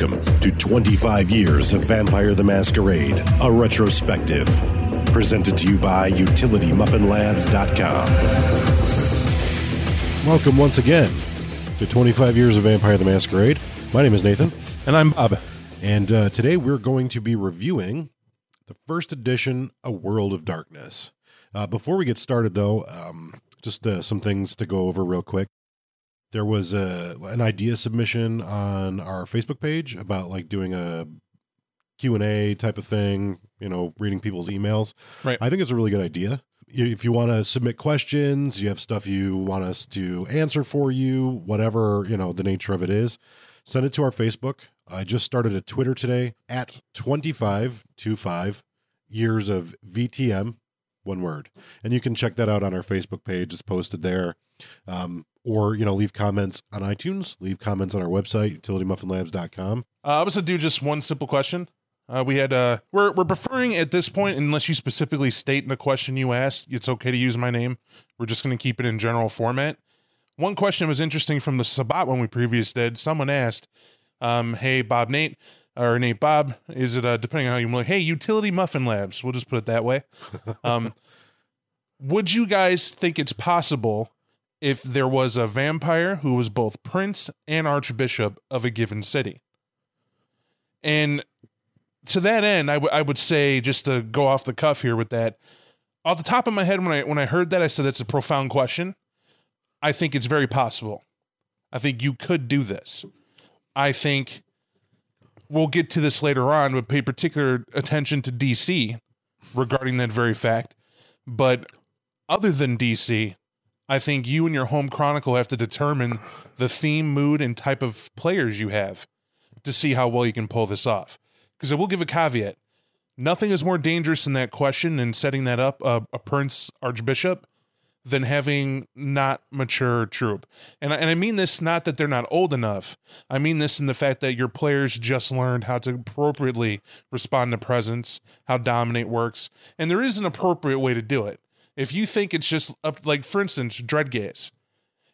Welcome to 25 Years of Vampire the Masquerade, a retrospective. Presented to you by UtilityMuffinLabs.com. Welcome once again to 25 Years of Vampire the Masquerade. My name is Nathan. And I'm Bob. And uh, today we're going to be reviewing the first edition A World of Darkness. Uh, before we get started, though, um, just uh, some things to go over real quick. There was a an idea submission on our Facebook page about like doing a Q and A type of thing. You know, reading people's emails. Right. I think it's a really good idea. If you want to submit questions, you have stuff you want us to answer for you, whatever you know the nature of it is, send it to our Facebook. I just started a Twitter today at 2525 years of VTM, one word. And you can check that out on our Facebook page. It's posted there. Um, or, you know, leave comments on iTunes, leave comments on our website, utilitymuffinlabs.com. Uh, I was gonna do just one simple question. Uh, we had uh, we're we're preferring at this point, unless you specifically state in the question you asked, it's okay to use my name. We're just going to keep it in general format. One question was interesting from the Sabbat when we previous did. Someone asked, um, "Hey Bob Nate or Nate Bob, is it uh, depending on how you like? Hey, Utility Muffin Labs. We'll just put it that way. Um, would you guys think it's possible if there was a vampire who was both prince and archbishop of a given city?" And to that end, I, w- I would say just to go off the cuff here with that, off the top of my head, when I when I heard that, I said that's a profound question. I think it's very possible. I think you could do this. I think we'll get to this later on, but pay particular attention to DC regarding that very fact. But other than DC, I think you and your home chronicle have to determine the theme, mood, and type of players you have to see how well you can pull this off. Because I will give a caveat: nothing is more dangerous in that question and setting that up uh, a prince archbishop than having not mature troop. And I, and I mean this not that they're not old enough. I mean this in the fact that your players just learned how to appropriately respond to presence, how dominate works, and there is an appropriate way to do it. If you think it's just up like for instance, dread gaze.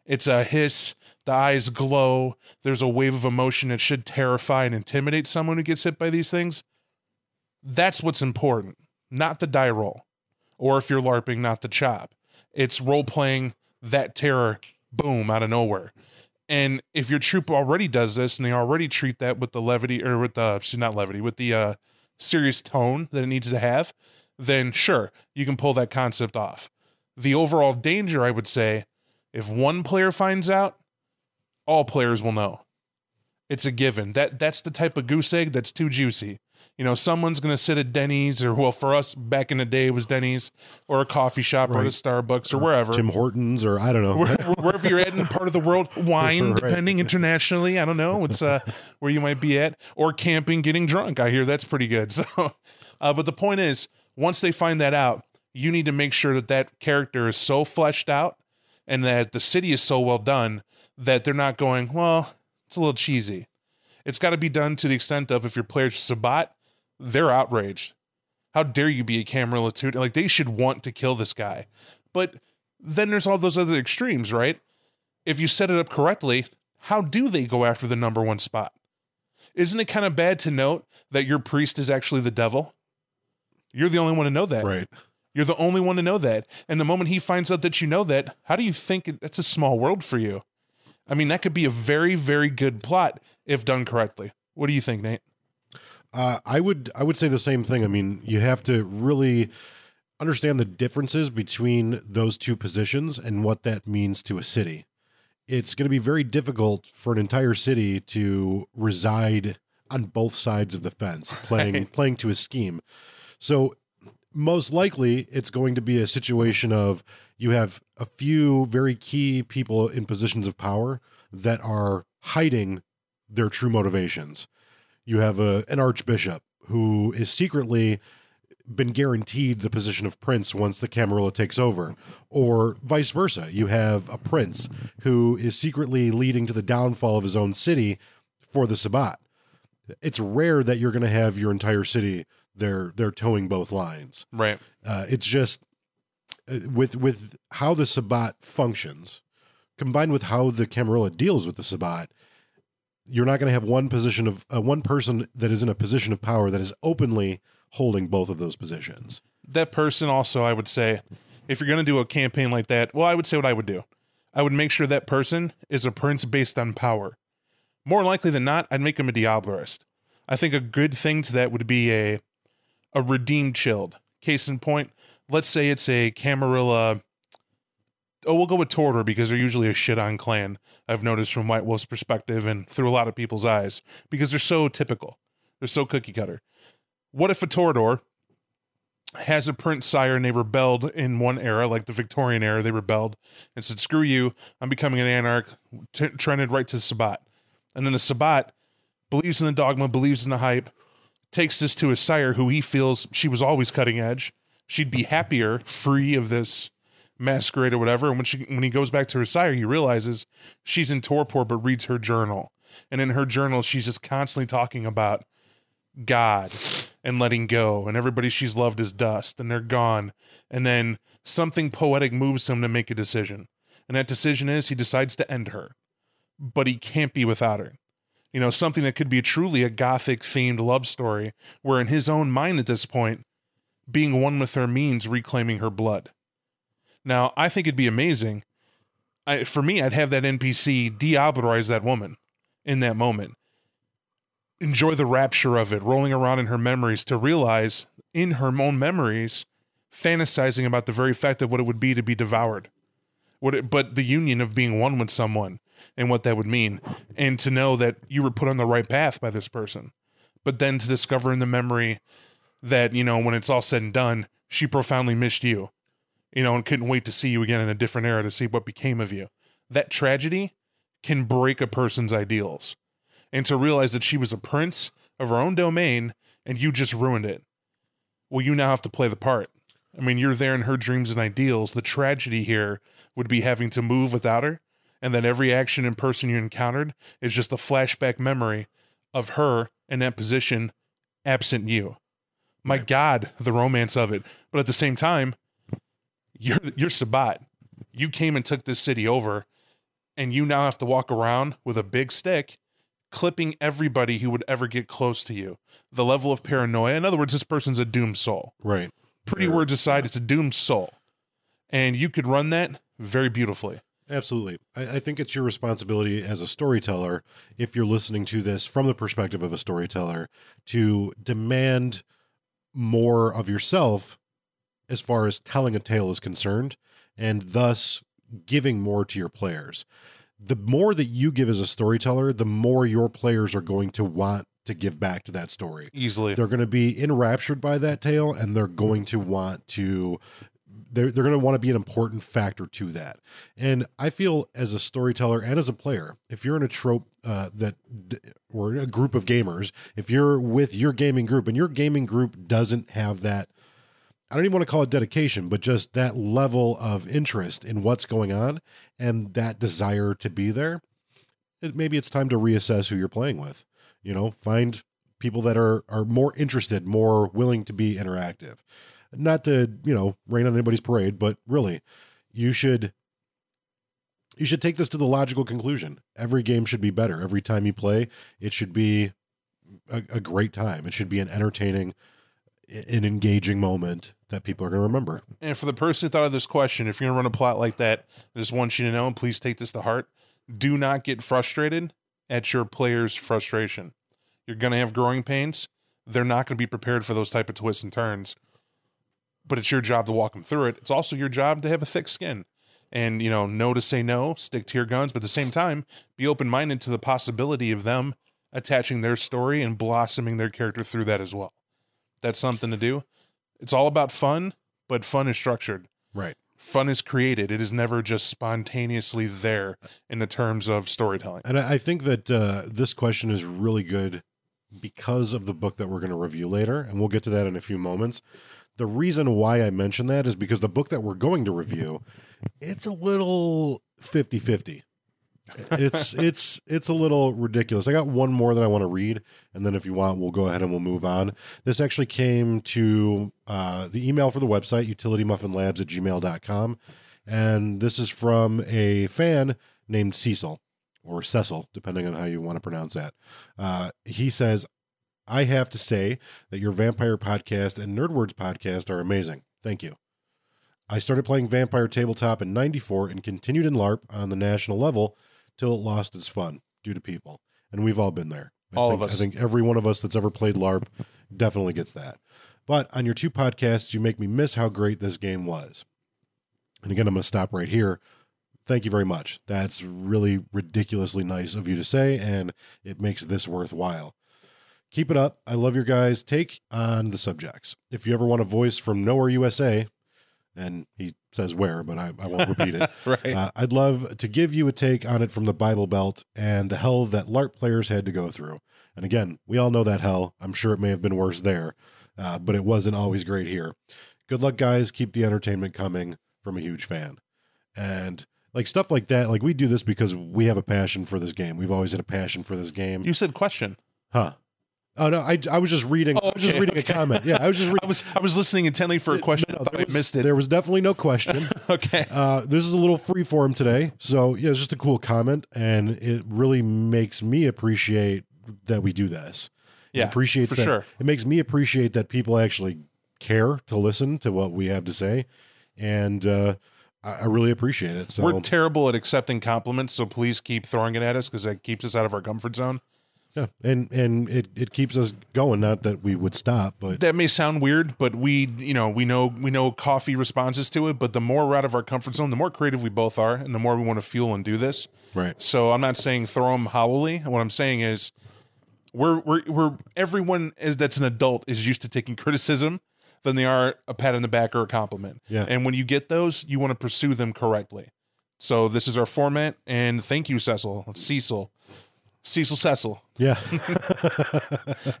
It's a hiss, the eyes glow, there's a wave of emotion that should terrify and intimidate someone who gets hit by these things. That's what's important, not the die roll. Or if you're LARPing, not the chop it's role playing that terror, boom, out of nowhere. And if your troop already does this and they already treat that with the levity or with the not levity, with the uh, serious tone that it needs to have, then sure, you can pull that concept off. The overall danger, I would say, if one player finds out, all players will know. It's a given. That that's the type of goose egg that's too juicy you know, someone's going to sit at Denny's or, well, for us back in the day, it was Denny's or a coffee shop right. or a Starbucks or, or wherever. Tim Hortons or I don't know. Where, wherever you're at in part of the world, wine, right. depending internationally. I don't know. It's uh, where you might be at or camping, getting drunk. I hear that's pretty good. So, uh, but the point is, once they find that out, you need to make sure that that character is so fleshed out and that the city is so well done that they're not going, well, it's a little cheesy. It's got to be done to the extent of if your player's Sabbat, they're outraged. How dare you be a Camarilla Latude? Like they should want to kill this guy. But then there's all those other extremes, right? If you set it up correctly, how do they go after the number one spot? Isn't it kind of bad to note that your priest is actually the devil? You're the only one to know that. Right. You're the only one to know that. And the moment he finds out that you know that, how do you think that's a small world for you? I mean, that could be a very, very good plot if done correctly. What do you think, Nate? Uh, I would I would say the same thing. I mean, you have to really understand the differences between those two positions and what that means to a city. It's going to be very difficult for an entire city to reside on both sides of the fence, playing playing to a scheme. So most likely, it's going to be a situation of you have a few very key people in positions of power that are hiding their true motivations you have a an archbishop who is secretly been guaranteed the position of prince once the Camarilla takes over, or vice versa. You have a prince who is secretly leading to the downfall of his own city for the Sabbat. It's rare that you're going to have your entire city they're they're towing both lines. Right. Uh, it's just uh, with with how the Sabbat functions, combined with how the Camarilla deals with the Sabbat, you're not going to have one position of uh, one person that is in a position of power that is openly holding both of those positions. That person also, I would say, if you're going to do a campaign like that, well, I would say what I would do. I would make sure that person is a prince based on power. More likely than not, I'd make him a Diablerist. I think a good thing to that would be a a redeemed childe. Case in point, let's say it's a Camarilla. Oh, we'll go with Toreador because they're usually a shit on clan. I've noticed from White Wolf's perspective and through a lot of people's eyes because they're so typical. They're so cookie cutter. What if a Toreador has a prince sire and they rebelled in one era, like the Victorian era, they rebelled and said, "Screw you! I'm becoming an anarch." T- trended right to Sabbat, and then the Sabbat believes in the dogma, believes in the hype, takes this to his sire, who he feels she was always cutting edge. She'd be happier, free of this masquerade or whatever. And when she when he goes back to her sire, he realizes she's in torpor, but reads her journal, and in her journal, she's just constantly talking about God and letting go, and everybody she's loved is dust, and they're gone. And then something poetic moves him to make a decision. And that decision is he decides to end her, but he can't be without her. You know, something that could be truly a gothic themed love story, where in his own mind at this point, being one with her means reclaiming her blood. Now, I think it'd be amazing. I, for me, I'd have that NPC diablerize that woman in that moment enjoy the rapture of it, rolling around in her memories to realize in her own memories, fantasizing about the very fact of what it would be to be devoured. What it, but the union of being one with someone and what that would mean, and to know that you were put on the right path by this person. But then to discover in the memory that, you know, when it's all said and done, she profoundly missed you, you know, and couldn't wait to see you again in a different era to see what became of you. That tragedy can break a person's ideals and to realize that she was a prince of her own domain and you just ruined it. Well, you now have to play the part. I mean, you're there in her dreams and ideals. The tragedy here would be having to move without her, and that every action and person you encountered is just a flashback memory of her in that position, absent you. My God, the romance of it. But at the same time, you're you're Sabbat. You came and took this city over, and you now have to walk around with a big stick clipping everybody who would ever get close to you. The level of paranoia. In other words, this person's a doomed soul. Right. Pretty words aside, it's a doomed soul. And you could run that very beautifully. Absolutely. I, I, think it's your responsibility as a storyteller, if you're listening to this from the perspective of a storyteller, to demand more of yourself as far as telling a tale is concerned, and thus giving more to your players the more that you give as a storyteller, the more your players are going to want to give back to that story. Easily. They're going to be enraptured by that tale and they're going to want to they're, they're going to want to be an important factor to that. And I feel as a storyteller and as a player, if you're in a trope uh, that or a group of gamers, if you're with your gaming group and your gaming group doesn't have that I don't even want to call it dedication, but just that level of interest in what's going on and that desire to be there. It, maybe it's time to reassess who you're playing with. You know, find people that are are more interested, more willing to be interactive. Not to you know rain on anybody's parade, but really, you should you should take this to the logical conclusion. Every game should be better. Every time you play, it should be a, a great time. It should be an entertaining an engaging moment that people are going to remember. And for the person who thought of this question, if you're going to run a plot like that, I just want you to know, and please take this to heart, do not get frustrated at your player's frustration. You're going to have growing pains. They're not going to be prepared for those type of twists and turns. But it's your job to walk them through it. It's also your job to have a thick skin and, you know, know to say no, stick to your guns, but at the same time, be open minded to the possibility of them attaching their story and blossoming their character through that as well that's something to do. It's all about fun, but fun is structured. Right. Fun is created. It is never just spontaneously there in the terms of storytelling. And I think that uh, this question is really good because of the book that we're going to review later, and we'll get to that in a few moments. The reason why I mention that is because the book that we're going to review, it's a little 50-50 it's it's it's a little ridiculous. I got one more that I want to read, and then if you want, we'll go ahead and we'll move on. This actually came to uh, the email for the website, utilitymuffinlabs at gmail.com. And this is from a fan named Cecil or Cecil, depending on how you want to pronounce that. Uh, he says, I have to say that your Vampire podcast and Nerdwords podcast are amazing. Thank you. I started playing Vampire Tabletop in 94 and continued in LARP on the national level till it lost its fun due to people. And we've all been there. I All think, of us. I think every one of us that's ever played LARP definitely gets that. But on your two podcasts, you make me miss how great this game was. And again, I'm going to stop right here. Thank you very much. That's really ridiculously nice of you to say, and it makes this worthwhile. Keep it up. I love your guys' take on the subjects. If you ever want a voice from Nowhere USA, and he says where, but I, I won't repeat it. Right. Uh, I'd love to give you a take on it from the Bible Belt and the hell that LARP players had to go through. And again, we all know that hell. I'm sure it may have been worse there, uh, but it wasn't always great here. Good luck, guys. Keep the entertainment coming from a huge fan. And like stuff like that, like we do this because we have a passion for this game. We've always had a passion for this game. you said question. huh? Oh no, I, I was just reading. Oh, I was just reading okay. a comment. Yeah, I was just reading. I was I was listening intently for a question. No, I thought I missed it. There was definitely no question. okay. Uh, this is a little free form today. So, yeah, it's just a cool comment. And it really makes me appreciate that we do this. Yeah, It appreciates for that, sure. It makes me appreciate that people actually care to listen to what we have to say. And uh, I, I really appreciate it. So, We're terrible at accepting compliments, so please keep throwing it at us because that keeps us out of our comfort zone. Yeah. And, and it, it keeps us going. Not that we would stop, but That may sound weird, but we, you know, we know we know coffee responses to it. But the more we're out of our comfort zone, the more creative we both are, and the more we want to fuel and do this. right. So I'm not saying throw them howlily. What I'm saying is, we're we're we're everyone is that's an adult is used to taking criticism than they are a pat on the back or a compliment. Yeah. And when you get those, you want to pursue them correctly. So this is our format, and thank you, Cecil, Cecil, Cecil, Cecil. Yeah.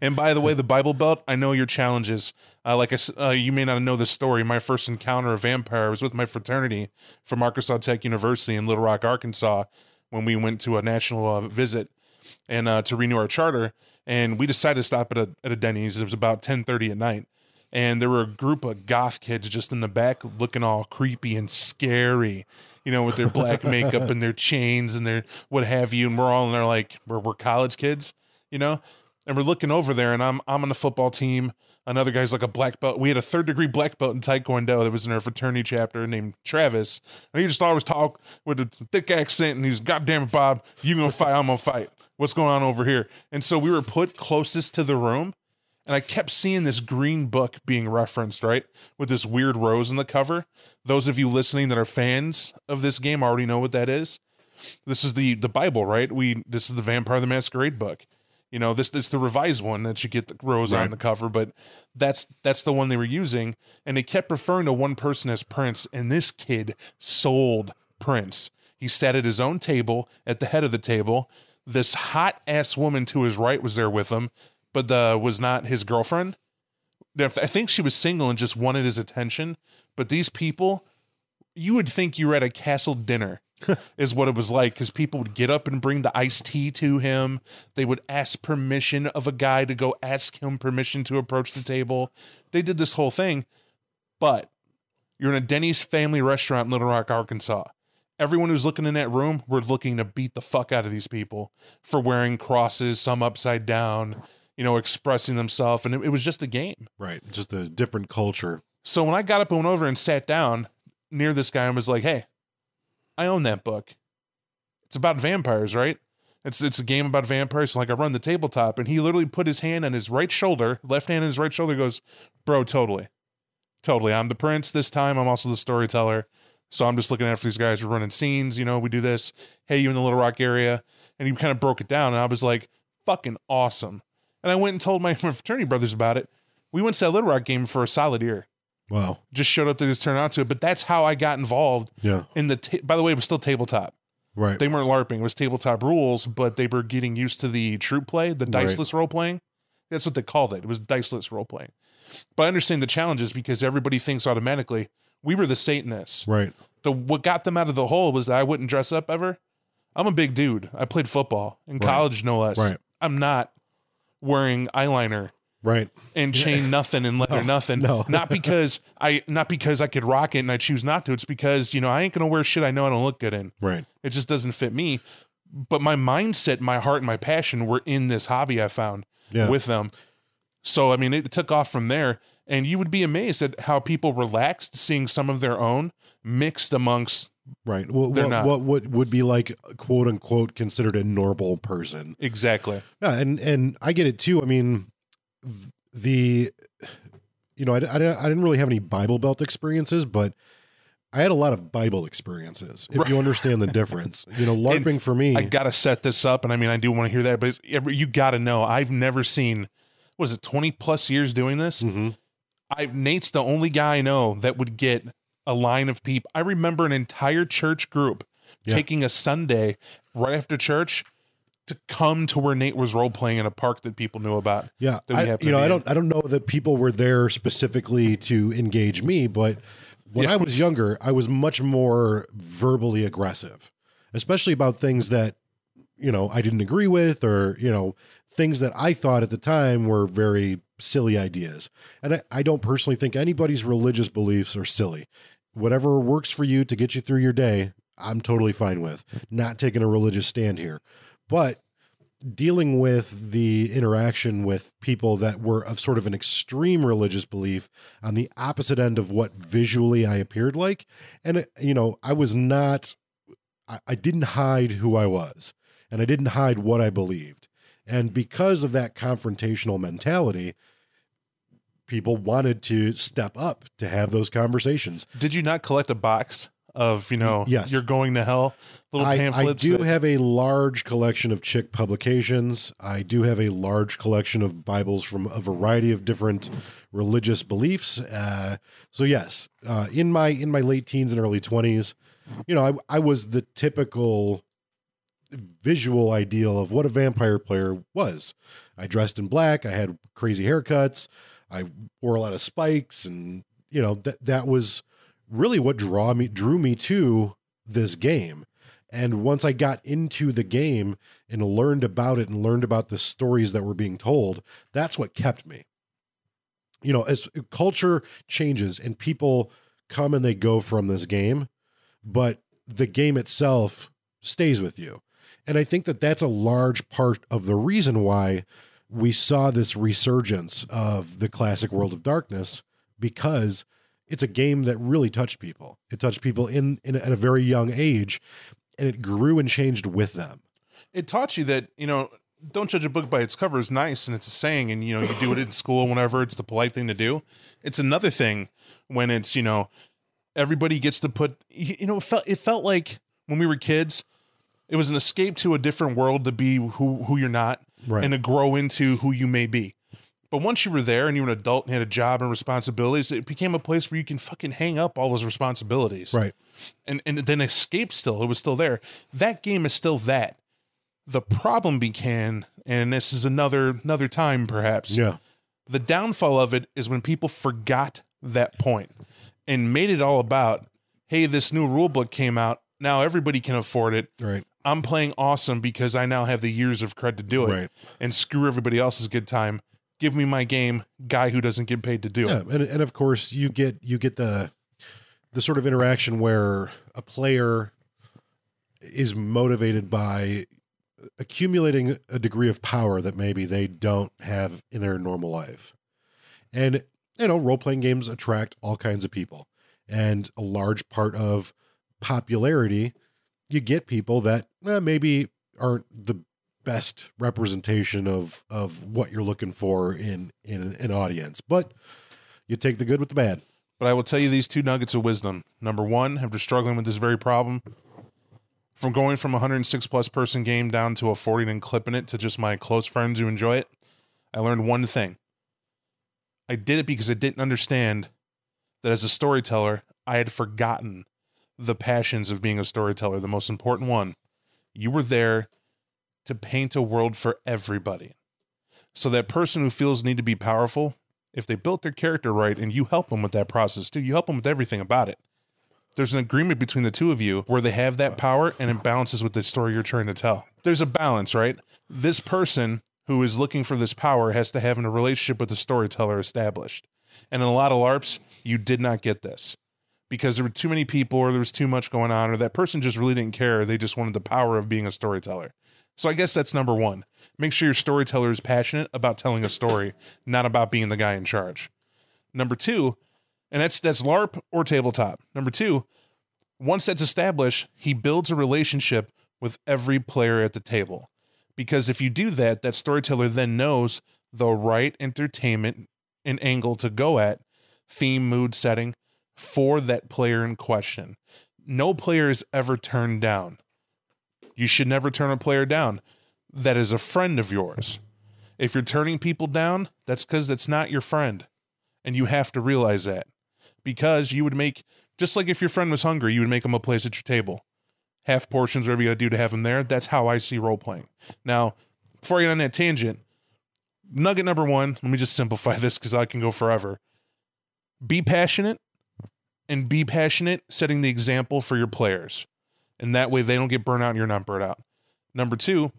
And by the way, the Bible Belt, I know your challenges. Uh, like I, uh, you may not know this story. My first encounter of vampire was with my fraternity from Arkansas Tech University in Little Rock, Arkansas, when we went to a national uh, visit and uh, to renew our charter. And we decided to stop at a at a Denny's. It was about ten thirty at night, and there were a group of goth kids just in the back, looking all creepy and scary. You know, with their black makeup and their chains and their what have you, and we're all in there like we're we're college kids, you know and we're looking over there and I'm I'm on the football team. Another guy's like a black belt. We had a third degree black belt in Taekwondo that was in our fraternity chapter named Travis. And he just always talk with a thick accent and he's goddamn it, Bob, you gonna fight, I'm gonna fight. What's going on over here? And so we were put closest to the room and I kept seeing this green book being referenced, right? With this weird rose in the cover. Those of you listening that are fans of this game already know what that is. This is the the Bible, right? We this is the Vampire the Masquerade book. You know, this this the revised one that you get the rose on the cover, but that's that's the one they were using, and they kept referring to one person as Prince, and this kid sold Prince. He sat at his own table at the head of the table. This hot ass woman to his right was there with him, but the was not his girlfriend. I think she was single and just wanted his attention. But these people, you would think you were at a castle dinner, is what it was like. Because people would get up and bring the iced tea to him. They would ask permission of a guy to go ask him permission to approach the table. They did this whole thing. But you're in a Denny's family restaurant in Little Rock, Arkansas. Everyone who's looking in that room were looking to beat the fuck out of these people for wearing crosses, some upside down, you know, expressing themselves. And it, it was just a game. Right. Just a different culture. So when I got up and went over and sat down near this guy and was like, "Hey, I own that book. It's about vampires, right? It's it's a game about vampires. So like I run the tabletop." And he literally put his hand on his right shoulder, left hand on his right shoulder, goes, "Bro, totally, totally. I'm the prince this time. I'm also the storyteller. So I'm just looking after these guys. We're running scenes. You know, we do this. Hey, you in the Little Rock area?" And he kind of broke it down, and I was like, "Fucking awesome." And I went and told my, fraternity brothers about it. We went to that Little Rock game for a solid year Wow. just showed up to just turn out to it. But that's how I got involved Yeah. in the. Ta- by the way, it was still tabletop. Right. They weren't LARPing; it was tabletop rules. But they were getting used to the troop play, the Right. diceless role playing. That's what they called it. It was diceless role playing. But I understand the challenges because everybody thinks automatically we were the Satanists. right. The what got them out of the hole was that I wouldn't dress up ever. I'm a big dude. I played football in Right. college, no less. Right. I'm not wearing eyeliner Right. and chain nothing and leather nothing. no. not because I not because I could rock it and I choose not to. It's because you know I ain't gonna wear shit I know I don't look good in. Right. It just doesn't fit me. but my mindset, my heart, and my passion were in this hobby I found Yeah. with them. So I mean, it took off from there, and you would be amazed at how people relaxed seeing some of their own mixed amongst Right. Well, They're what, not. what would would be like quote unquote considered a normal person. exactly. Yeah, and and I get it too. I mean, the you know I, I, didn't- I didn't really have any Bible Belt experiences, but I had a lot of Bible experiences. If you understand the difference, you know, LARPing for me. I gotta set this up, and I mean, I do want to hear that, but it's, you gotta know, I've never seen what is it, twenty plus years doing this. Mhm. I Nate's the only guy I know that would get a line of people. I remember an entire church group Yeah. taking a Sunday right after church to come to where Nate was role playing in a park that people knew about. Yeah, I, you know, I don't, I don't know that people were there specifically to engage me, but when Yeah. I was younger, I was much more verbally aggressive, especially about things that you know I didn't agree with, or you know things that I thought at the time were very silly ideas. And I, I don't personally think anybody's religious beliefs are silly. Whatever works for you to get you through your day, I'm totally fine with. Not taking a religious stand here, but dealing with the interaction with people that were of sort of an extreme religious belief on the opposite end of what visually I appeared like. And, uh, you know, I was not, I, I didn't hide who I was and I didn't hide what I believed. And because of that confrontational mentality, people wanted to step up to have those conversations. Did you not collect a box of you know? Yes. you're going to hell. Little I, I pamphlets. do that- have a large collection of chick publications. I do have a large collection of Bibles from a variety of different religious beliefs. Uh, so yes, uh, in my in my late teens and early twenties, you know, I, I was the typical visual ideal of what a vampire player was. I dressed in black. I had crazy haircuts. I wore a lot of spikes, and you know that that was really what draw me drew me to this game. And once I got into the game and learned about it and learned about the stories that were being told, that's what kept me. You know, as culture changes and people come and they go from this game, but the game itself stays with you. And I think that that's a large part of the reason why we saw this resurgence of the classic World of Darkness because it's a game that really touched people. It touched people in, in at a very young age and it grew and changed with them. it taught you that you know don't judge a book by its cover is nice and it's a saying and you know you do it in school whenever it's the polite thing to do it's another thing when it's you know everybody gets to put you know it felt it felt like when we were kids it was an escape to a different world to be who who you're not Right. and to grow into who you may be but once you were there and you were an adult and had a job and responsibilities it became a place where you can fucking hang up all those responsibilities Right. and and then escape still it was still there that game is still that the problem began and this is another another time perhaps Yeah. the downfall of it is when people forgot that point and made it all about hey this new rule book came out now everybody can afford it Right. I'm playing awesome because i now have the years of cred to do it Right. and screw everybody else's good time give me my game guy who doesn't get paid to do Yeah, it and and of course you get you get the the sort of interaction where a player is motivated by accumulating a degree of power that maybe they don't have in their normal life. And you know, role playing games attract all kinds of people. And a large part of popularity, you get people that eh, maybe aren't the best representation of of what you're looking for in in an audience. But you take the good with the bad. But I will tell you these two nuggets of wisdom. Number one, after struggling with this very problem, from going from a 106 plus person game down to a 40 and clipping it to just my close friends who enjoy it, I learned one thing. I did it because I didn't understand that as a storyteller, I had forgotten the passions of being a storyteller. The most important one, you were there to paint a world for everybody. So that person who feels need to be powerful, if they built their character right and you help them with that process too, you help them with everything about it. There's an agreement between the two of you where they have that power and it balances with the story you're trying to tell. There's a balance, right? This person who is looking for this power has to have a relationship with the storyteller established. And in a lot of LARPs, you did not get this. Because there were too many people or there was too much going on or that person just really didn't care. They just wanted the power of being a storyteller. So I guess that's number one. Make sure your storyteller is passionate about telling a story, not about being the guy in charge. Number two, and that's that's LARP or tabletop. Number two, once that's established, he builds a relationship with every player at the table. Because if you do that, that storyteller then knows the right entertainment and angle to go at, theme, mood, setting for that player in question. No player is ever turned down. You should never turn a player down that is a friend of yours. If you're turning people down, that's because that's not your friend. And you have to realize that. Because you would make, just like if your friend was hungry, you would make him a place at your table. Half portions, whatever you got to do to have him there. That's how I see role playing. Now, before I get on that tangent, nugget number one, let me just simplify this because I can go forever. Be passionate and be passionate setting the example for your players. And that way they don't get burnt out and you're not burnt out. Number two,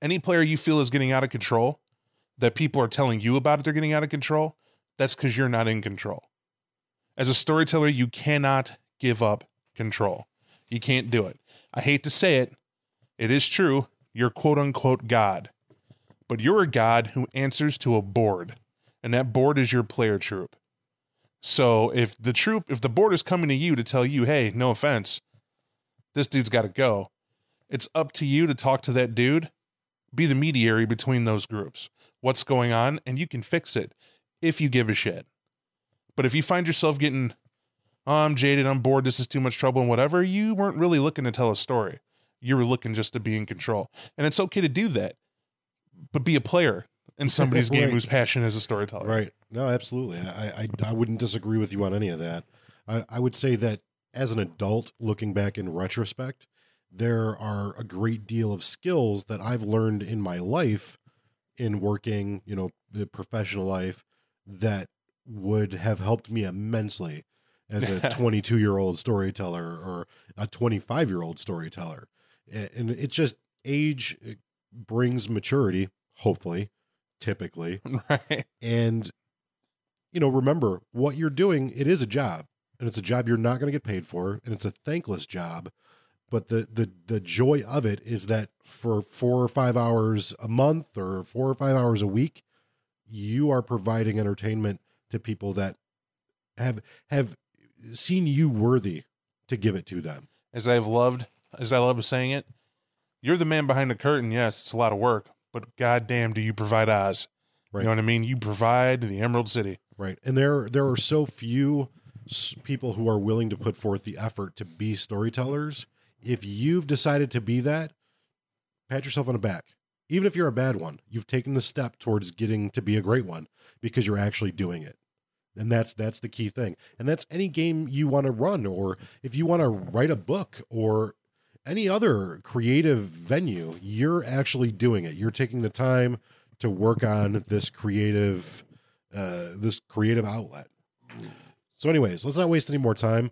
any player you feel is getting out of control, that people are telling you about they're getting out of control, that's because you're not in control. As a storyteller, you cannot give up control. You can't do it. I hate to say it, it is true. You're quote unquote God, but you're a God who answers to a board, and that board is your player troop. So if the troop, if the board is coming to you to tell you, hey, no offense, this dude's got to go, it's up to you to talk to that dude, be the mediary between those groups. What's going on, and you can fix it if you give a shit. But if you find yourself getting, oh, I'm jaded, I'm bored, this is too much trouble, and whatever, you weren't really looking to tell a story. You were looking just to be in control. And it's okay to do that, but be a player in somebody's game Right. who's passionate as a storyteller. Right. No, absolutely. I, I, I wouldn't disagree with you on any of that. I, I would say that as an adult, looking back in retrospect, there are a great deal of skills that I've learned in my life in working, you know, the professional life that would have helped me immensely as a 22 year old storyteller or a 25 year old storyteller. And it's just age brings maturity, hopefully, typically Right. and you know remember what you're doing it is a job and it's a job you're not going to get paid for and it's a thankless job but the the the joy of it is that for 4 or 5 hours a month or 4 or 5 hours a week you are providing entertainment to people that have have seen you worthy to give it to them As I've loved, as I love saying it, you're the man behind the curtain. Yes, it's a lot of work, but goddamn, do you provide Oz? Right. You know what I mean? You provide the Emerald City. Right. And there there are so few people who are willing to put forth the effort to be storytellers. If you've decided to be that, pat yourself on the back. Even if you're a bad one, you've taken the step towards getting to be a great one because you're actually doing it. And that's that's the key thing. And that's any game you want to run or if you want to write a book or any other creative venue, you're actually doing it. You're taking the time to work on this creative uh, this creative outlet. So, anyways, let's not waste any more time.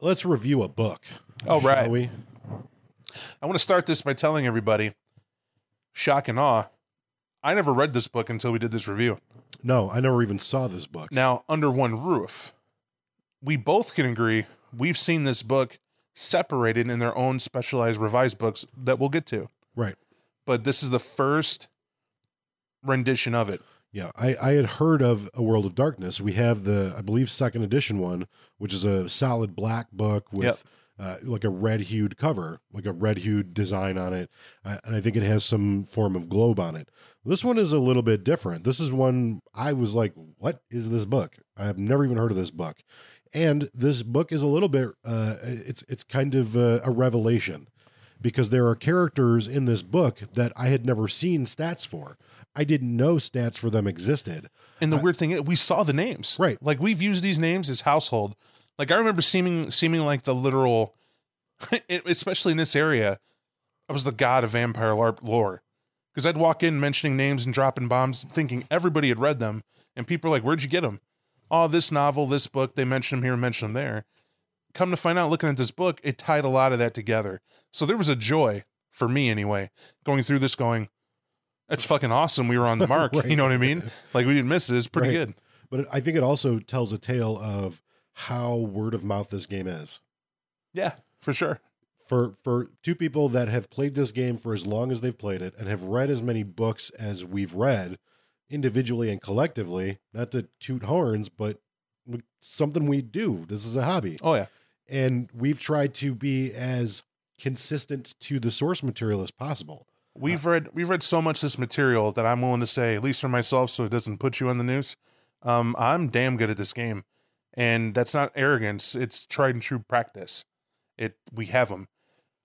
Let's review a book. All shall right. we? I want to start this by telling everybody, shock and awe. I never read this book until we did this review. No, I never even saw this book. Now, under one roof, we both can agree we've seen this book separated in their own specialized revised books that we'll get to. Right. But this is the first rendition of it. Yeah, I, I had heard of A World of Darkness. We have the, I believe, second edition one, which is a solid black book with Yep. uh, like a red hued cover, like a red hued design on it. Uh, and I think it has some form of globe on it. This one is a little bit different. This is one I was like, what is this book? I have never even heard of this book. And this book is a little bit, uh, it's, it's kind of a, a revelation because there are characters in this book that I had never seen stats for. I didn't know stats for them existed. And the weird thing is, we saw the names. Right. Like we've used these names as household. Like I remember seeming seeming like the literal, especially in this area, I was the god of vampire LARP lore. Because I'd walk in mentioning names and dropping bombs, thinking everybody had read them, and people are like, "Where'd you get them?" Oh, this novel, this book. They mention them here, mention them there. Come to find out, looking at this book, it tied a lot of that together. So there was a joy for me, anyway, going through this, going, "That's fucking awesome." We were on the mark. Right. You know what I mean? Like we didn't miss it. It's pretty Right. good. But I think it also tells a tale of how word of mouth this game is. Yeah, for sure. For for two people that have played this game for as long as they've played it and have read as many books as we've read individually and collectively, not to toot horns, but something we do. This is a hobby. Oh yeah. And we've tried to be as consistent to the source material as possible. We've read we've read so much this material that I'm willing to say, at least for myself, so it doesn't put you on the news. Um, I'm damn good at this game, and that's not arrogance. It's tried and true practice. It we have them.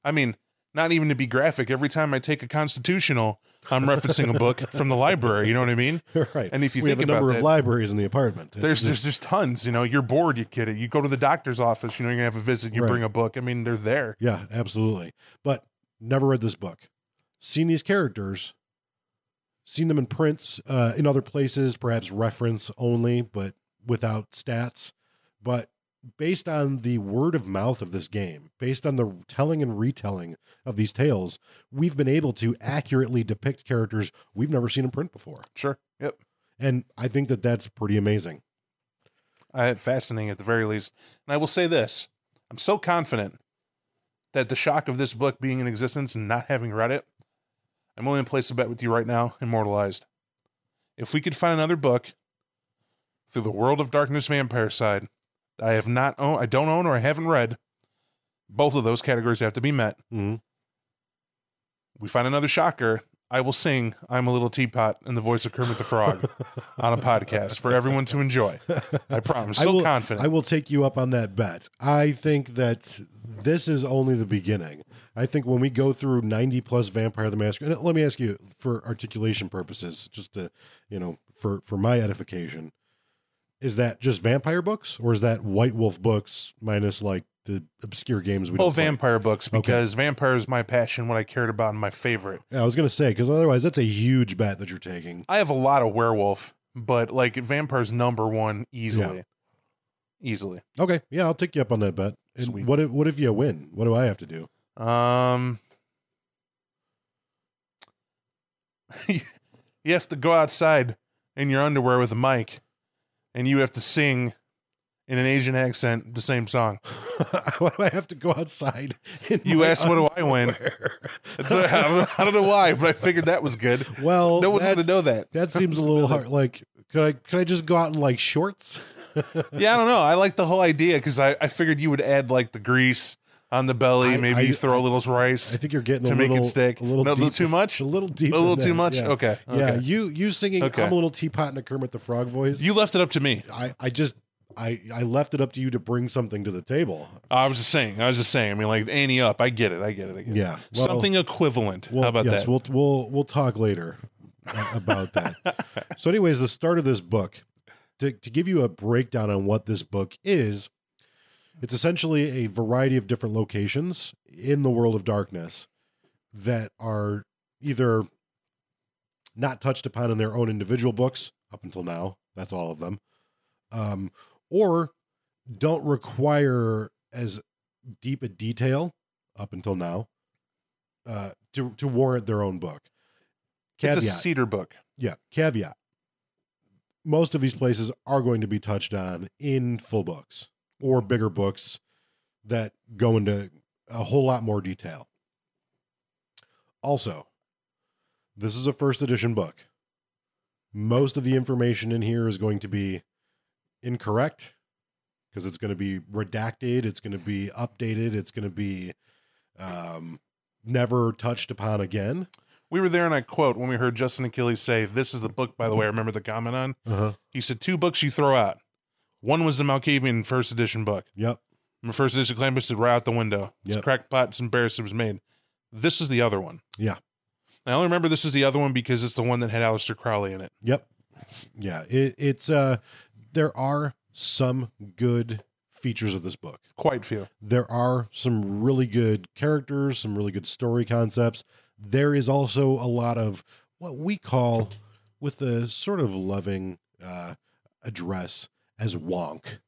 I mean, not even to be graphic. Every time I take a constitutional, I'm referencing a book from the library. You know what I mean? right. And if you we think have a about number that, of libraries in the apartment. It's there's just- there's just tons. You know, you're bored, you get it. You go to the doctor's office. You know, you're gonna have a visit. You Right. bring a book. I mean, they're there. Yeah, absolutely. But never read this book. Seen these characters, seen them in prints uh, in other places, perhaps reference only, but without stats. But based on the word of mouth of this game, based on the telling and retelling of these tales, we've been able to accurately depict characters we've never seen in print before. Sure. Yep. And I think that that's pretty amazing. uh, fascinating at the very least. And I will say this: I'm so confident that the shock of this book being in existence and not having read it, I'm willing to place a bet with you right now, immortalized. If we could find another book through the world of darkness vampire side I have not own, I don't own or I haven't read, both of those categories have to be met. Mhm. We find another shocker. I will sing "I'm a Little Teapot" in the voice of Kermit the Frog on a podcast for everyone to enjoy. I promise. I will- confident. I will take you up on that bet. I think that this is only the beginning. I think when we go through 90 plus Vampire the Masquerade, and let me ask you for articulation purposes, just to, you know, for, for my edification, is that just vampire books or is that White Wolf books minus like the obscure games we Well, don't play? vampire books because vampire is my passion, what I cared about, and my favorite. Yeah, I was going to say, because otherwise that's a huge bet that you're taking. I have a lot of werewolf, but like vampire's number one easily, easily. Okay. Yeah, I'll take you up on that bet. And Sweet. what if, what if you win? What do I have to do? Um, you have to go outside in your underwear with a mic, and you have to sing in an Asian accent the same song. Why do I have to go outside? You asked, "What do I win?" what- I, don't, I don't know why, but I figured that was good. Well, No one's going to know that. that seems a little hard. Like, could I could I just go out in like shorts? Yeah, I don't know. I like the whole idea because I, I figured you would add like the grease on the belly. I- maybe I- you throw a little rice. I think you're getting To a make it stick. A little, No, deep- too much? A little deep. a little too much. Yeah. Okay. Yeah, okay. you you singing Okay. "I'm a little teapot" in a Kermit the Frog voice. You left it up to me. I I just I I left it up to you to bring something to the table. I was just saying. I was just saying. I mean, like Annie up. I get it. I get it. I get it. Yeah. Well, Something equivalent. Well, How about yes, that? we'll we'll we'll talk later uh, about that. so, anyways, the start of this book to to give you a breakdown on what this book is. It's essentially a variety of different locations in the world of darkness that are either not touched upon in their own individual books up until now. That's all of them, um, or don't require as deep a detail up until now uh, to to warrant their own book. it's a cedar book. yeah, caveat. Most of these places are going to be touched on in full books or bigger books that go into a whole lot more detail. Also, this is a first edition book. Most of the information in here is going to be incorrect because it's going to be redacted, it's going to be updated, it's going to be um, never touched upon again. We were there, and I quote when we heard Justin Achilles say, "This is the book." By the way, I remember the comment on. Uh-huh. He said two books you throw out. One was the Malkavian first edition book. Yep. My first edition Clambus said right out the window. It's Yep. crackpot, embarrassed it was made. This is the other one. Yeah. I only remember this is the other one because it's the one that had Aleister Crowley in it. Yep. Yeah. It, it's uh there are some good features of this book. Quite few. There are some really good characters, some really good story concepts. There is also a lot of what we call with a sort of loving uh address as wonk.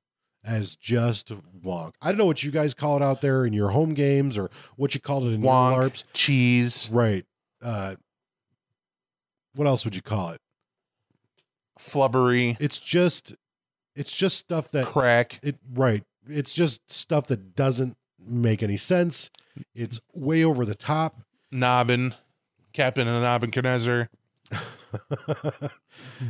As just wonk. I don't know what you guys call it out there in your home games or what you call it in Wonk, your LARPs. cheese, Right. Uh what else would you call it? flubbery. it's just it's just stuff that Crack. it right. It's just stuff that doesn't make any sense. It's way over the top. Nobbin. Captain and Nebuchadnezzar.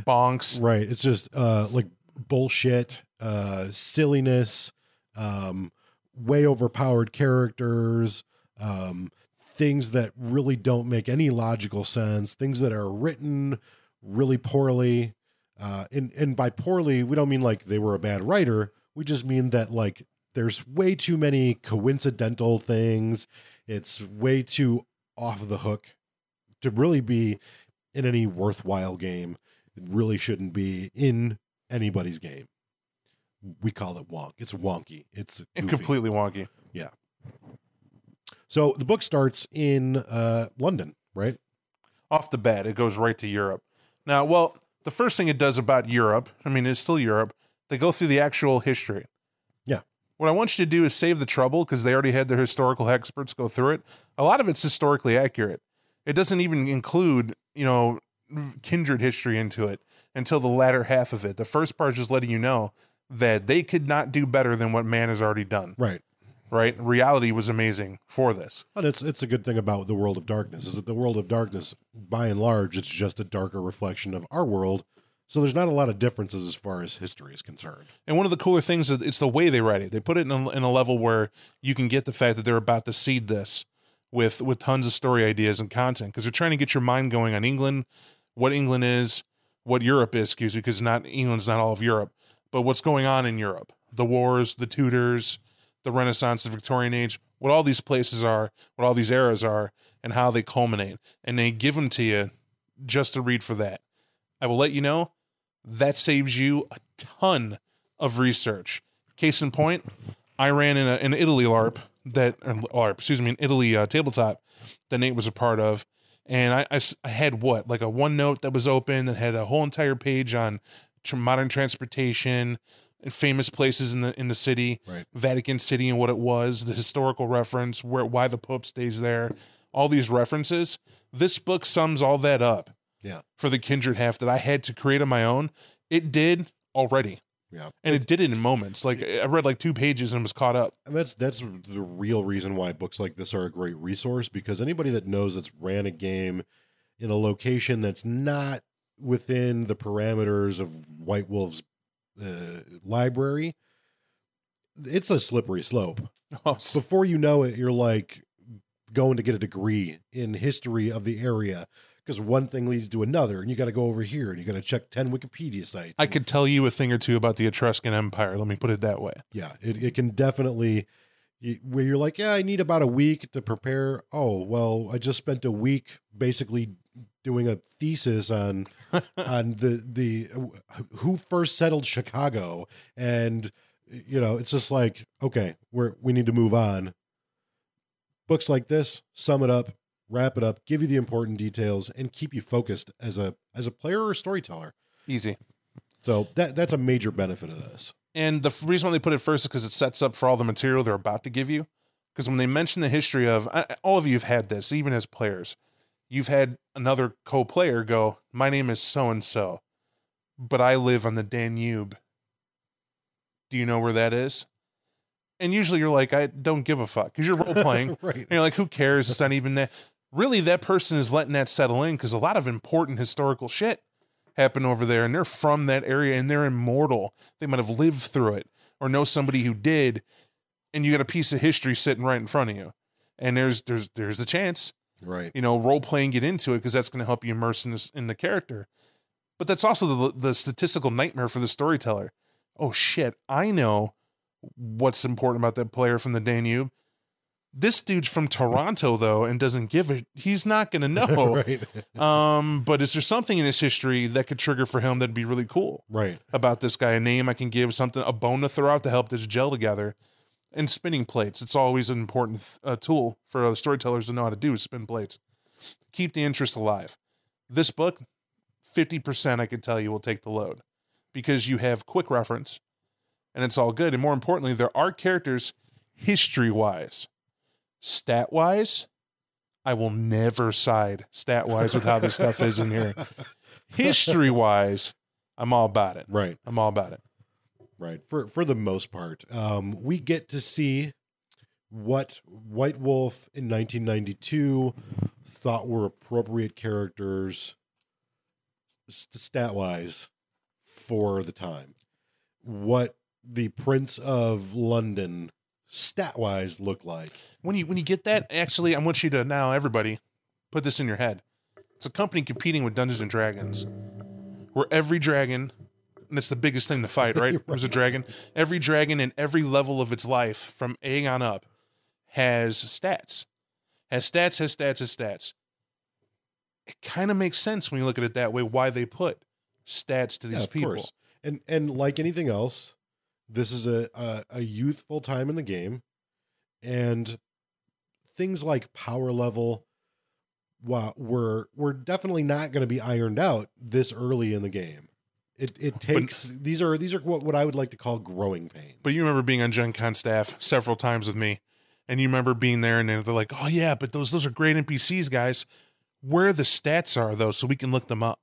Bonks. Right. It's just uh like bullshit, uh silliness, um way overpowered characters, um things that really don't make any logical sense, things that are written really poorly. Uh and and by poorly, we don't mean like they were a bad writer. We just mean that like there's way too many coincidental things. It's way too off the hook to really be in any worthwhile game. It really shouldn't be in anybody's game. We call it wonk. It's wonky. It's goofy. completely wonky. Yeah. So the book starts in uh, London, right? Off the bat, it goes right to Europe. Now, well, the first thing it does about Europe, I mean, it's still Europe, they go through the actual history. Yeah. What I want you to do is save the trouble because they already had their historical experts go through it. A lot of it's historically accurate. It doesn't even include, you know, kindred history into it until the latter half of it. The first part is just letting you know that they could not do better than what man has already done. Right. Right? Reality was amazing for this. And it's it's a good thing about the world of darkness is that the world of darkness, by and large, it's just a darker reflection of our world. So there's not a lot of differences as far as history is concerned. And one of the cooler things is it's the way they write it. They put it in a, in a level where you can get the fact that they're about to seed this with with tons of story ideas and content because they're trying to get your mind going on England, what England is, what Europe is. Excuse me, because not England's not all of Europe, but what's going on in Europe, the wars, the Tudors, the Renaissance, the Victorian Age, what all these places are, what all these eras are, and how they culminate. And they give them to you just to read for that. I will let you know that saves you a ton of research. Case in point, I ran in an Italy LARP that, or LARP, excuse me, an Italy uh, tabletop that Nate was a part of. And I, I had what, like a OneNote that was open that had a whole entire page on tr- modern transportation, and famous places in the in the city, Right. Vatican City and what it was, the historical reference, where why the Pope stays there, all these references. This book sums all that up Yeah. for the kindred half that I had to create on my own. It did already. Yeah. And it did it in moments. Like I read like two pages and was caught up. And that's that's the real reason why books like this are a great resource because anybody that knows that's ran a game in a location that's not within the parameters of White Wolf's uh, library, it's a slippery slope. Oh, Before you know it, you're like going to get a degree in history of the area because one thing leads to another, and you got to go over here and you got to check ten Wikipedia sites. I could tell you a thing or two about the Etruscan Empire. Let me put it that way. yeah it, it can definitely where you're like yeah i need about a week to prepare oh well i just spent a week basically doing a thesis on on the the who first settled chicago and you know it's just like okay we're we need to move on books like this sum it up wrap it up give you the important details and keep you focused as a as a player or storyteller Easy. so that that's a major benefit of this And the reason why they put it first is because it sets up for all the material they're about to give you. Because when they mention the history of I, all of you have had this, even as players, you've had another co-player go, "My name is so and so, but I live on the Danube. Do you know where that is?" And usually you're like, "I don't give a fuck," because you're role playing. right And you're like, who cares? It's not even that. Really, that person is letting that settle in because a lot of important historical shit happened over there, and they're from that area and they're immortal. They might have lived through it or know somebody who did, and you got a piece of history sitting right in front of you. And there's there's there's the chance, right you know, role playing get into it because that's going to help you immerse in this in the character. But that's also the the statistical nightmare for the storyteller. Oh shit, I know what's important about that player from the Danube. This dude's from Toronto though and doesn't give a he's not going to know. right Um but is there something in his history that could trigger for him that'd be really cool right about this guy? A name I can give, something a bone to throw out to help this gel together. And spinning plates, it's always an important uh, tool for uh, storytellers to know how to do is spin plates. Keep the interest alive. This book, 50% I can tell you will take the load because you have quick reference and it's all good. And more importantly, there are characters history wise, stat wise. I will never side stat wise with how this stuff is in here. History wise, I'm all about it. right I'm all about it. right for for the most part um we get to see what white wolf in 1992 thought were appropriate characters stat wise for the time what the prince of london stat wise look like When you when you get that, actually, I want you to now everybody put this in your head. It's a company competing with Dungeons and Dragons, where every dragon, and it's the biggest thing to fight, right? There's a dragon. Every dragon in every level of its life, from A on up, has stats. Has stats. Has stats. Has stats. It kind of makes sense when you look at it that way. Why they put stats to these Yeah, people? course. and and like anything else this is a, a a youthful time in the game and things like power level wow we're we're definitely not going to be ironed out this early in the game it it takes these are these are what, what i would like to call growing pains But you remember being on Gen Con staff several times with me, and you remember being there, and they're like, "Oh yeah, but those those are great NPCs, guys. Where the stats are though, so we can look them up."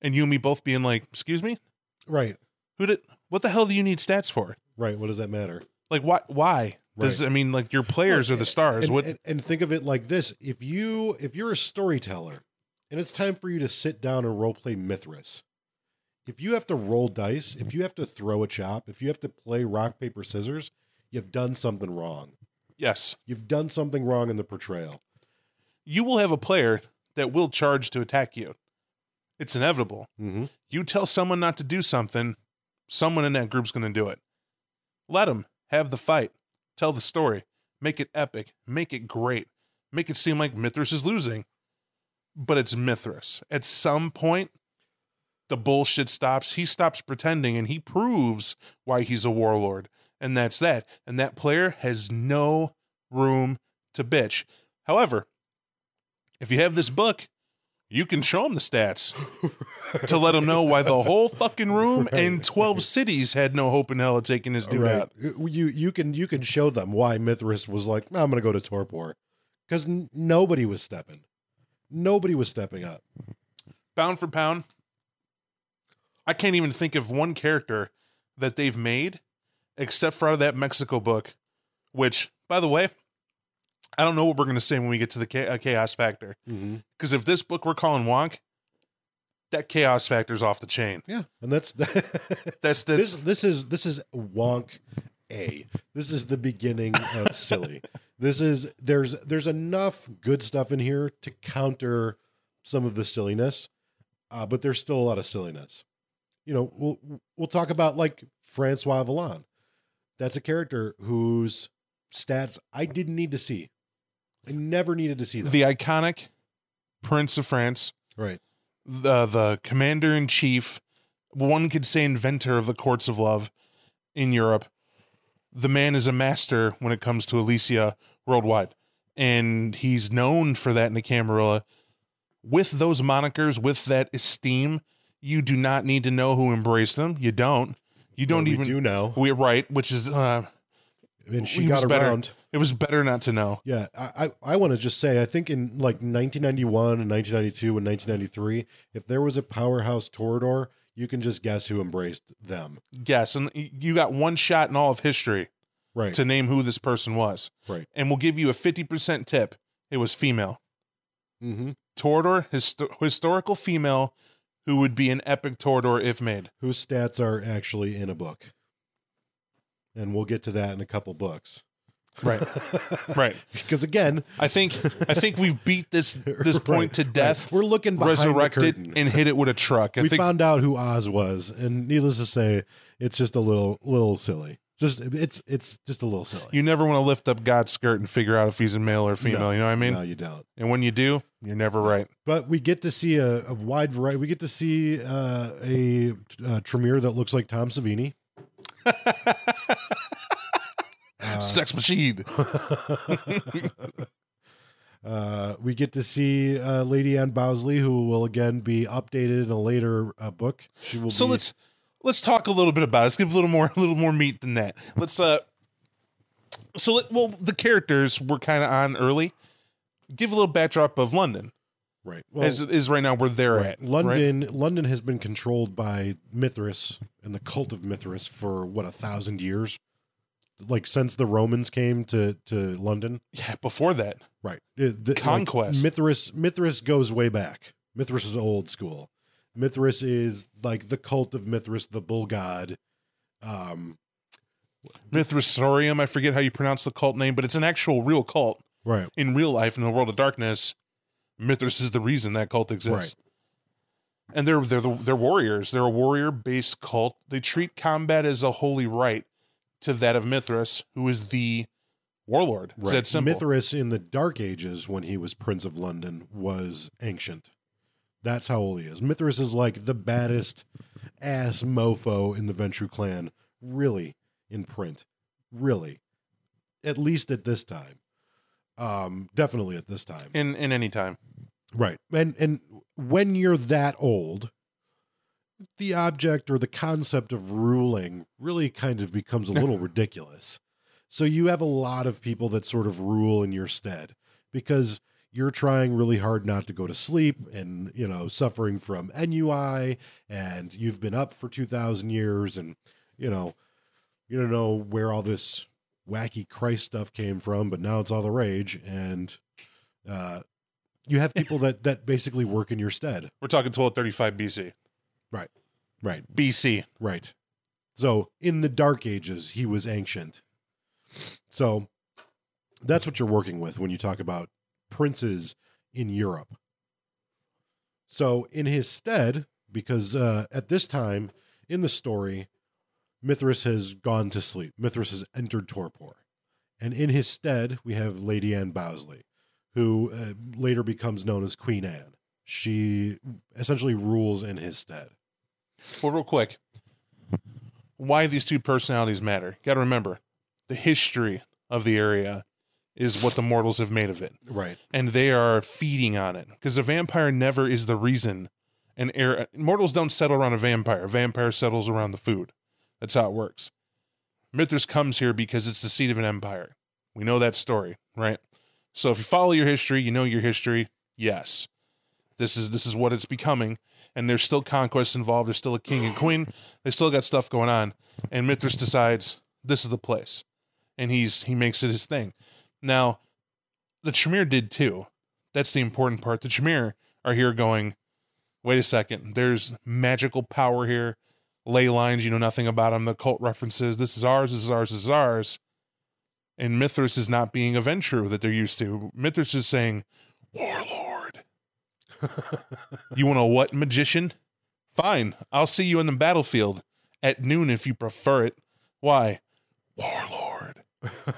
And you and me both being like, "Excuse me, right who did? What the hell do you need stats for? right what does that matter Like, why? Why? Does I mean like your players are the stars? and, what? and, and think of it like this if you if you're a storyteller and it's time for you to sit down and role play mithras if you have to roll dice if you have to throw a chop if you have to play rock paper scissors you've done something wrong yes, you've done something wrong in the portrayal you will have a player that will charge to attack you. It's inevitable. mm-hmm. You tell someone not to do something, someone in that group's going to do it. Let them have the fight, tell the story, make it epic, make it great, make it seem like Mithras is losing. But it's Mithras. At some point, the bullshit stops. He stops pretending and he proves why he's a warlord. And that's that. And that player has no room to bitch. However, if you have this book, you can show him the stats to let them know why the whole fucking room and 12 cities had no hope in hell of taking his dude out. you you can you can show them why mithras was like i'm gonna go to torpor because n- nobody was stepping nobody was stepping up Pound for pound, I can't even think of one character that they've made except for out of that Mexico book, which, by the way, I don't know what we're going to say when we get to the uh, chaos factor. mm-hmm. Because if this book we're calling wonk, that chaos factor's off the chain. yeah and that's That's that's this this is this is wonk a. This is the beginning of silly. This is there's there's enough good stuff in here to counter some of the silliness uh, but there's still a lot of silliness. You know we'll we'll talk about like francois Villon. that's a character whose stats i didn't need to see. I never needed to see them. The iconic Prince of France, right the the commander in chief, one could say inventor of the courts of love in Europe. The man is a master when it comes to Alicia worldwide, and he's known for that in the Camarilla. With those monikers, with that esteem, you do not need to know who embraced them. You don't. You don't But we even. do know We're right, which is uh, and she he got was better. around it was better not to know. Yeah, I, I, I want to just say, I think in like 1991 and 1992 and 1993, if there was a powerhouse Toreador, you can just guess who embraced them. Yes, and you got one shot in all of history Right. to name who this person was. Right. And we'll give you a 50% tip. It was female. mm-hmm. Toreador, histo- historical female who would be an epic Toreador if made. Whose stats are actually in a book. And we'll get to that in a couple books. Right. Right. Because again, I think I think we've beat this this point right, to right. death, We're looking resurrected, and hit it with a truck. I we think found out who Oz was, and needless to say, it's just a little little silly. Just it's it's just a little silly. you never want to lift up God's skirt and figure out if he's a male or female. No, you know what I mean? no, you don't. And when you do, you're never right. but we get to see a, a wide variety. We get to see uh, a uh, Tremere that looks like Tom Savini. Sex machine. uh, we get to see uh, Lady Anne Bowesley, who will again be updated in a later uh, book. She will. So be, let's let's talk a little bit about it. Let's give a little more a little more meat than that. Let's uh so let, well the characters were kind of on early. Give a little backdrop of London. right. as it is right now where they're right. at. right? London, London has been controlled by Mithras and the cult of Mithras for what a thousand years, like since the Romans came to to London. Yeah, before that. Right. The- like, Conquest. Mithras Mithras goes way back. Mithras is old school. Mithras is like the cult of Mithras, the bull god. Um Mithrasorium, I forget how you pronounce the cult name, but it's an actual real cult right. in real life in the world of darkness. Mithras is the reason that cult exists. And they're they're the, they're warriors. They're a warrior based cult. They treat combat as a holy right to that of Mithras, who is the warlord. It's Right. that simple. Mithras in the Dark Ages, when he was Prince of London, was ancient. That's how old he is. Mithras is like the baddest ass mofo in the Ventrue clan, really, in print. Really. At least at this time. Um, definitely at this time. in in any time. Right. And and when you're that old, the object or the concept of ruling really kind of becomes a little ridiculous. So you have a lot of people that sort of rule in your stead because you're trying really hard not to go to sleep and, you know, suffering from NUI and you've been up for 2000 years and, you know, you don't know where all this wacky Christ stuff came from, but now it's all the rage and uh you have people that that basically work in your stead. We're talking 1235 BC. Right. Right. BC. Right. So in the dark ages, he was ancient. So that's what you're working with when you talk about princes in Europe. So in his stead, because uh, at this time in the story, Mithras has gone to sleep. Mithras has entered Torpor. And in his stead, we have Lady Anne Bowesley, who uh, later becomes known as Queen Anne. She essentially rules in his stead. Well, real quick, why these two personalities matter. Got to remember, the history of the area is what the mortals have made of it, Right. and they are feeding on it because a vampire never is the reason. An air mortals don't settle around a vampire. A vampire settles around the food. That's how it works. Mithras comes here because it's the seat of an empire. We know that story, right? So if you follow your history, you know your history. Yes, this is this is what it's becoming and there's still conquests involved. There's still a king and queen. They still got stuff going on. And Mithras decides this is the place, and he's he makes it his thing. Now, the Tremere did too. That's the important part. The Tremere are here going. Wait a second. There's magical power here. Ley lines, you know nothing about them. The cult references. This is ours. This is ours. This is ours. And Mithras is not being a Ventrue that they're used to. Mithras is saying, Warlord. You want a what magician? Fine. I'll see you in the battlefield at noon if you prefer it. Why? Warlord.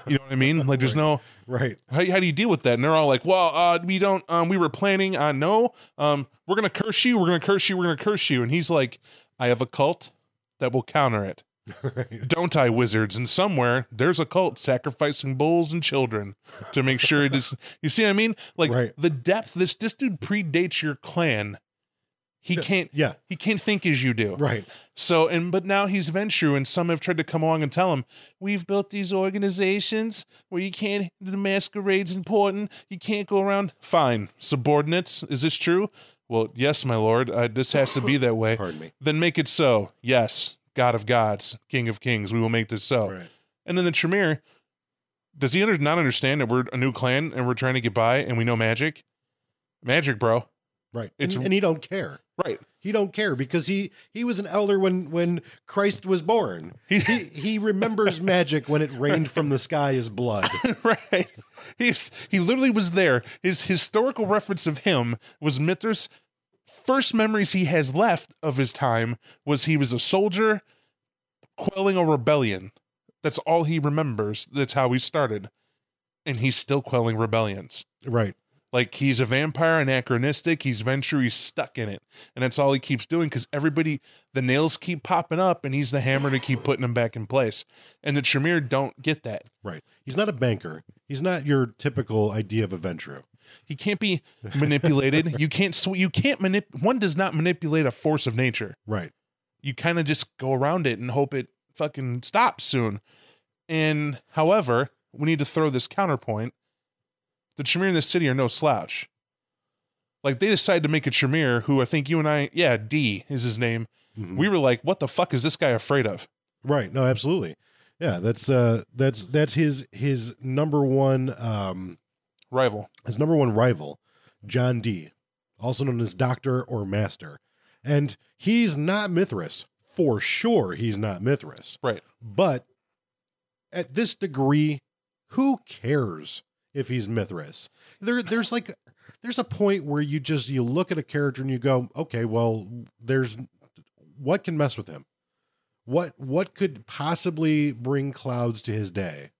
You know what I mean? Like there's no Right. how, how do you deal with that? And they're all like, "Well, uh, we don't. Um, we were planning on no. Um, we're gonna curse you. We're gonna curse you. We're gonna curse you." And he's like, "I have a cult that will counter it. Don't I, wizards? And somewhere there's a cult sacrificing bulls and children to make sure it is. You see what I mean? Like Right. the depth. This this dude predates your clan. He can't. Yeah. He can't think as you do. Right. So, and but now he's Ventrue, and some have tried to come along and tell him, "We've built these organizations where you can't. The masquerade's important. You can't go around." Fine, subordinates. Is this true? Well, yes, my lord. Uh, this has to be that way. Pardon me. Then make it so. Yes, God of gods, King of kings. We will make this so. Right. And then the Tremere, does he under, not understand that we're a new clan and we're trying to get by and we know magic? Magic, bro. Right. It's- and, and he don't care. Right. He don't care because he he was an elder when when Christ was born. He- He he remembers magic when it rained from the sky as blood. right. He's he literally was there. His historical reference of him was Mithras. First memories he has left of his time was he was a soldier quelling a rebellion. That's all he remembers. That's how he started. And he's still quelling rebellions. Right. Like he's a vampire, anachronistic. He's Ventrue. He's stuck in it, and that's all he keeps doing because everybody, the nails keep popping up, and he's the hammer to keep putting them back in place. And the Tremere don't get that. Right. He's not a banker. He's not your typical idea of a Ventrue. He can't be manipulated. you can't. sw- You can't manip. One does not manipulate a force of nature. Right. You kind of just go around it and hope it fucking stops soon. And however, we need to throw this counterpoint. The Tremere in the city are no slouch. Like they decided to make a Shamir, who I think you and I, yeah, Dee is his name. Mhm. We were like, what the fuck is this guy afraid of? Right. No, absolutely. Yeah, that's uh that's that's his his number one um Rival. his number one rival, John Dee, also known as Doctor or Master. And he's not Mithras. For sure he's not Mithras. Right. But at this degree, who cares if he's Mithras? There there's like there's a point where you just you look at a character and you go, okay, well, there's what can mess with him? What what could possibly bring clouds to his day?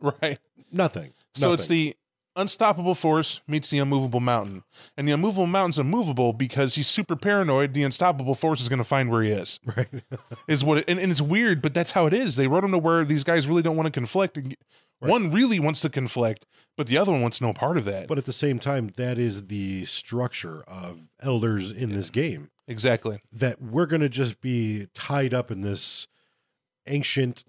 Right. Nothing. So it's the unstoppable force meets the unmovable mountain. And the unmovable mountain's unmovable because he's super paranoid. The unstoppable force is going to find where he is. right. Is what it, and, and it's weird, but that's how it is. They wrote him to where these guys really don't want to conflict. And Right. One really wants to conflict, but the other one wants no part of that. But at the same time, that is the structure of elders in this game. exactly. That we're going to just be tied up in this ancient,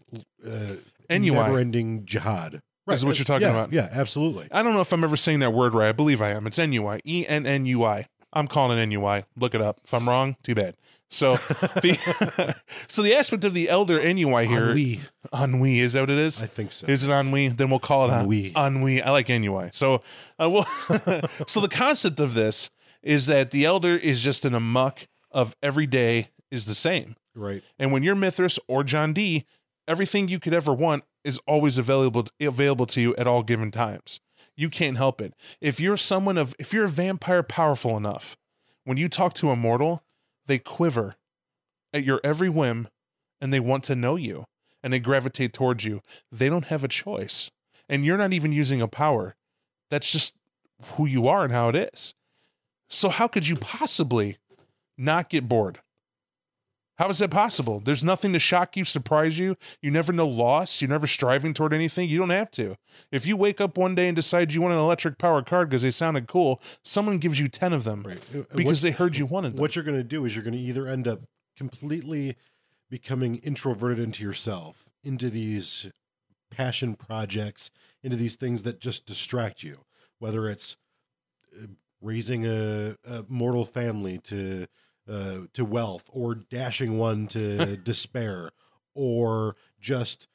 uh, NUI. never-ending jihad. Is what you're talking Yeah, about. Yeah, absolutely. I don't know if I'm ever saying that word right. I believe I am. It's NUI. E N N U I. I'm calling it NUI. Look it up. If I'm wrong, too bad. So the so the aspect of the elder NUI here Ennui, ennui is that what it is? I think so. Is it ennui? Then we'll call it Ennui. ennui. I like ennui. So, uh, well, so the concept of this is that the elder is just in a muck of every day is the same. right. And when you're Mithras or John Dee, everything you could ever want is always available available to you at all given times. You can't help it. If you're someone of if you're a vampire powerful enough, when you talk to a mortal, they quiver at your every whim and they want to know you and they gravitate towards you. They don't have a choice. And you're not even using a power. That's just who you are and how it is. So how could you possibly not get bored? How is that possible? There's nothing to shock you, surprise you. You never know loss. You're never striving toward anything. You don't have to. If you wake up one day and decide you want an electric power card because they sounded cool, someone gives you 10 of them Right. Uh, because what, they heard you wanted them. what you're going to do is you're going to either end up completely becoming introverted into yourself, into these passion projects, into these things that just distract you, whether it's uh, raising a, a mortal family to uh, to wealth, or dashing one to despair, or just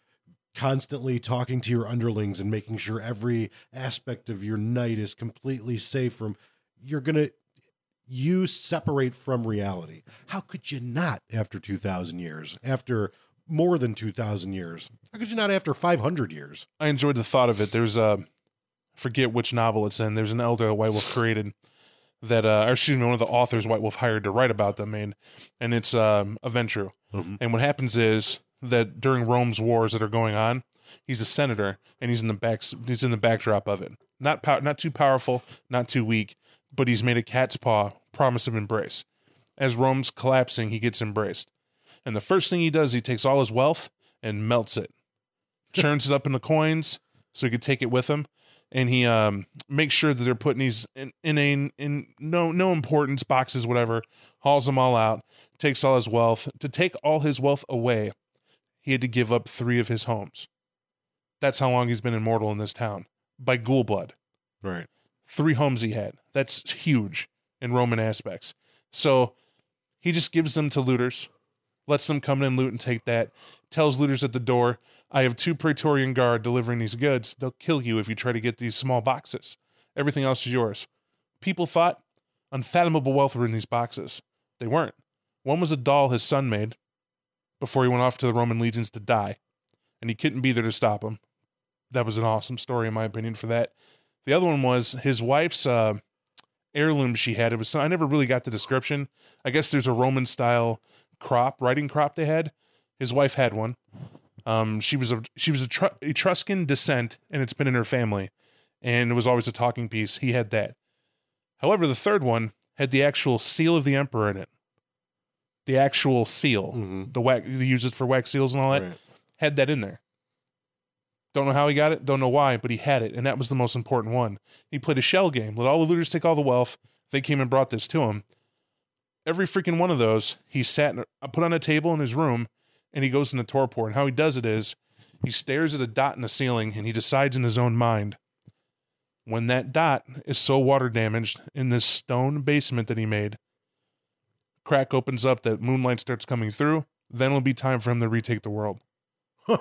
constantly talking to your underlings and making sure every aspect of your night is completely safe from you're gonna you separate from reality how could you not after 2000 years after more than 2000 years how could you not after 500 years I enjoyed the thought of it. There's a, forget which novel it's in. There's an elder White Wolf created that, uh, or excuse me, one of the authors White Wolf hired to write about them, and and it's um, a Ventrue. Mhm. And what happens is that during Rome's wars that are going on, he's a senator and he's in the back he's in the backdrop of it. Not pow- not too powerful, not too weak, but he's made a cat's paw promise of embrace. As Rome's collapsing, he gets embraced. And the first thing he does, he takes all his wealth and melts it. Churns it up into coins so he could take it with him. And he um makes sure that they're putting these in, in a in no no importance boxes, whatever, hauls them all out, takes all his wealth. To take all his wealth away, he had to give up three of his homes. That's how long he's been immortal in this town by ghoul blood. right Three homes he had. That's huge in Roman aspects. So he just gives them to looters, lets them come in and loot and take that, tells looters at the door, I have two Praetorian guard delivering these goods. They'll kill you if you try to get these small boxes. Everything else is yours. People thought unfathomable wealth were in these boxes. They weren't. One was a doll his son made before he went off to the Roman legions to die, and he couldn't be there to stop him. That was an awesome story, in my opinion, for that. The other one was his wife's uh, heirloom she had. It was I never really got the description. I guess there's a Roman style crop, writing crop they had. His wife had one. Um, she was a she was a Tr- Etruscan descent, and it's been in her family, and it was always a talking piece. He had that. However, the third one had the actual seal of the emperor in it. The actual seal, Mhm. the wax, they use it for wax seals and all that right had that in there. Don't know how he got it, don't know why, but he had it, and that was the most important one. He played a shell game, let all the looters take all the wealth. They came and brought this to him. Every freaking one of those, he sat in, a- put on a table in his room, and he goes into torpor. And how he does it is, he stares at a dot in the ceiling, and he decides in his own mind, when that dot is so water damaged in this stone basement that he made, crack opens up, that moonlight starts coming through, then it'll be time for him to retake the world. Huh.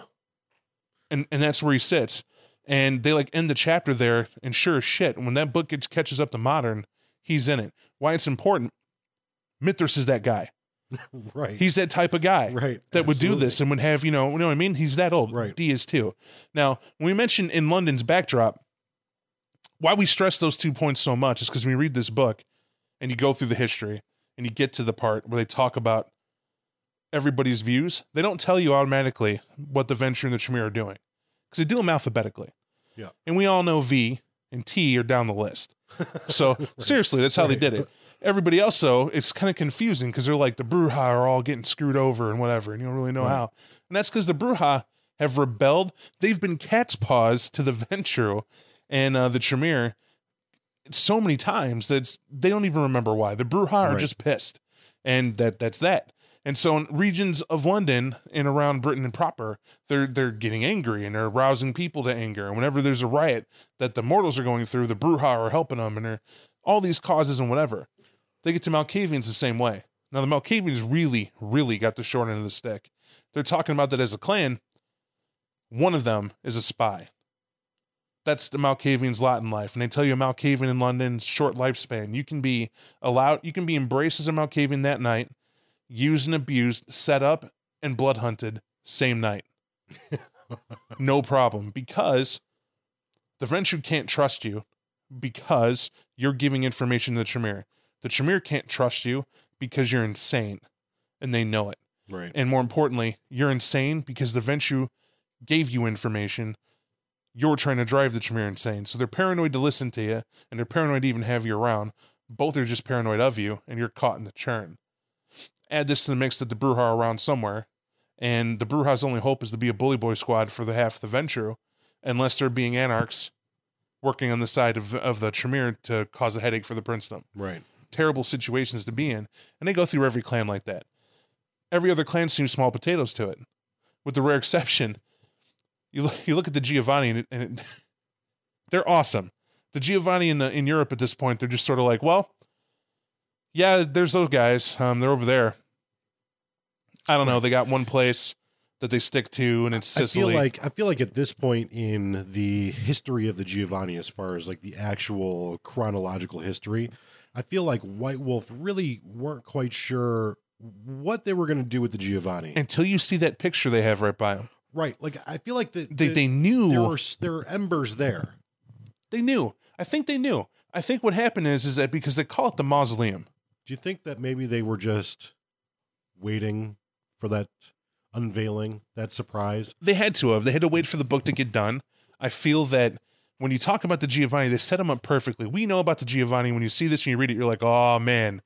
And and that's where he sits. And they like end the chapter there, and sure as shit, when that book gets catches up to modern, he's in it. Why it's important? Mithras is that guy. right. He's that type of guy right. that would do this and would have, you know, you know what I mean? He's that old. Right. Dee is too. Now, when we mentioned in London's backdrop, why we stress those two points so much is because when you read this book and you go through the history and you get to the part where they talk about everybody's views, they don't tell you automatically what the Ventrue and the Tremere are doing because they do them alphabetically. Yeah. And we all know V and T are down the list. So seriously, that's how they did it. Everybody else, though, it's kind of confusing because they're like the Brujah are all getting screwed over and whatever, and you don't really know Right. how. And that's because the Brujah have rebelled. They've been cat's paws to the Ventrue and uh, the Tremere so many times that they don't even remember why. The Brujah are just pissed, and that that's that. And so, in regions of London and around Britain and proper, they're they're getting angry and they're rousing people to anger. And whenever there's a riot that the mortals are going through, the Brujah are helping them, and they're all these causes and whatever. They get to Malkavians the same way. Now, the Malkavians really, really got the short end of the stick. They're talking about that as a clan. One of them is a spy. That's the Malkavians' lot in life. And they tell you a Malkavian in London's short lifespan. You can be allowed, you can be embraced as a Malkavian that night, used and abused, set up and blood hunted same night. no problem. Because the Vrenshu can't trust you because you're giving information to the Tremere. The Tremere can't trust you because you're insane and they know it. Right. And more importantly, you're insane because the Venshu gave you information. You're trying to drive the Tremere insane. So they're paranoid to listen to you and they're paranoid to even have you around. Both are just paranoid of you and you're caught in the churn. Add this to the mix that the Brujah are around somewhere. And the Brujah's only hope is to be a bully boy squad for the half of the Ventrue, unless they're being anarchs working on the side of, of the Tremere to cause a headache for the princedom Right. Terrible situations to be in. And they go through every clan like that. Every other clan seems small potatoes to it, with the rare exception. You look, you look at the Giovanni, and, it, and it, they're awesome. The Giovanni in the, in Europe at this point, they're just sort of like, well, yeah, there's those guys. Um, they're over there. I don't know. They got one place that they stick to, and it's I Sicily. feel like I feel like at this point in the history of the Giovanni, as far as like the actual chronological history, I feel like White Wolf really weren't quite sure what they were going to do with the Giovanni. until you see that picture they have right by them, right? Like I feel like the, they the- they knew there were there were embers there. they knew. I think they knew. I think what happened is is that because they call it the mausoleum. Do you think that maybe they were just waiting for that unveiling, that surprise? they had to have. They had to wait for the book to get done. I feel that when you talk about the Giovanni, they set him up perfectly. We know about the Giovanni. When you see this and you read it, you're like, oh man,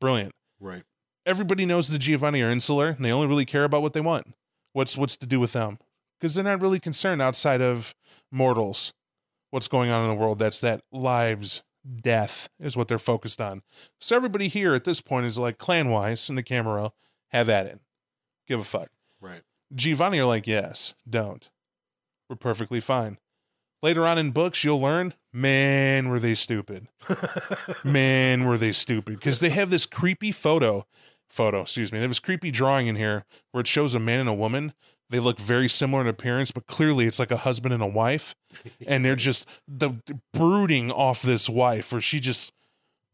brilliant. Right. Everybody knows the Giovanni are insular and they only really care about what they want. What's what's to do with them? Because they're not really concerned outside of mortals. What's going on in the world? That's that lives, death is what they're focused on. So everybody here at this point is like clan wise in the camera, have at it. Give a fuck. Right. Giovanni are like, yes, don't. We're perfectly fine. Later on in books, you'll learn, man, were they stupid. Man, were they stupid. Because they have this creepy photo, photo, excuse me. Have this creepy drawing in here where it shows a man and a woman. They look very similar in appearance, but clearly it's like a husband and a wife. And they're just the brooding off this wife, where she just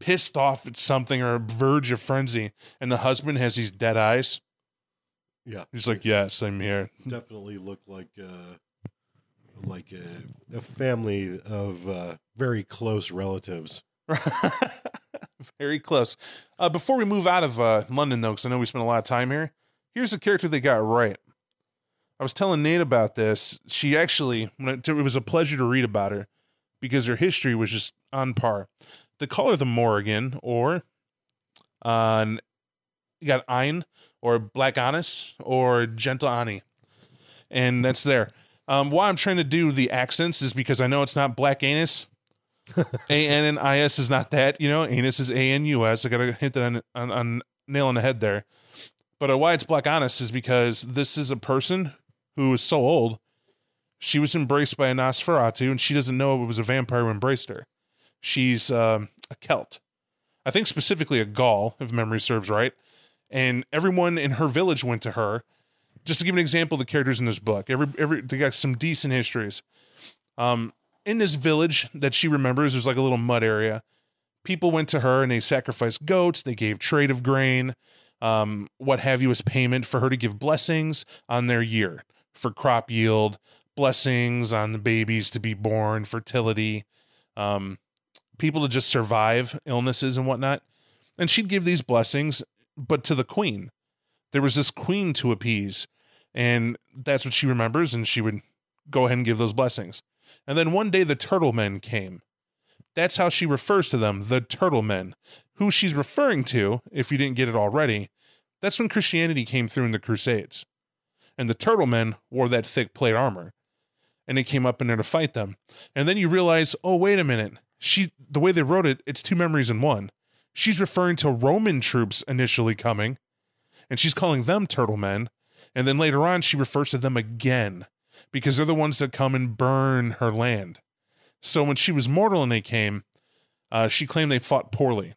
pissed off at something or verge of frenzy. And the husband has these dead eyes. Yeah. He's like, Yes, I'm here. Definitely look like uh like a, a family of uh very close relatives. Very close. Uh, before we move out of uh, London, though, because I know we spent a lot of time here, here's a character they got right. I was telling Nate about this. She actually, it, was a pleasure to read about her because her history was just on par. They call her the Morrigan, or uh, you got Ein, or Black Honest, or Gentle Annie. And that's there. Um, why I'm trying to do the accents is because I know it's not Black Anus. A N and I S not that, you know. Anus is A N U S. I got to hit that on, on, on nail on the head there. But uh, why it's Black Honest is because this is a person who is so old She was embraced by a Nosferatu, and she doesn't know it was a vampire who embraced her. She's um, a Celt. I think specifically a Gaul, if memory serves right. And everyone in her village went to her. Just to give an example of the characters in this book, every every they got some decent histories. Um, in this village that she remembers, there's like a little mud area. People went to her and they sacrificed goats. They gave trade of grain, um, what have you, as payment for her to give blessings on their year for crop yield, blessings on the babies to be born, fertility, um, people to just survive illnesses and whatnot. And she'd give these blessings, but to the queen. There was this queen to appease, and that's what she remembers, and she would go ahead and give those blessings. And then one day the turtle men came. That's how she refers to them, the turtle men. Who she's referring to, if you didn't get it already, that's when Christianity came through in the Crusades. And the turtle men wore that thick plate armor. And they came up in there to fight them. And then you realize, oh, wait a minute. She the way they wrote it, it's two memories in one. She's referring to Roman troops initially coming, and she's calling them turtle men. And then later on, she refers to them again because they're the ones that come and burn her land. So when she was mortal and they came, uh, she claimed they fought poorly.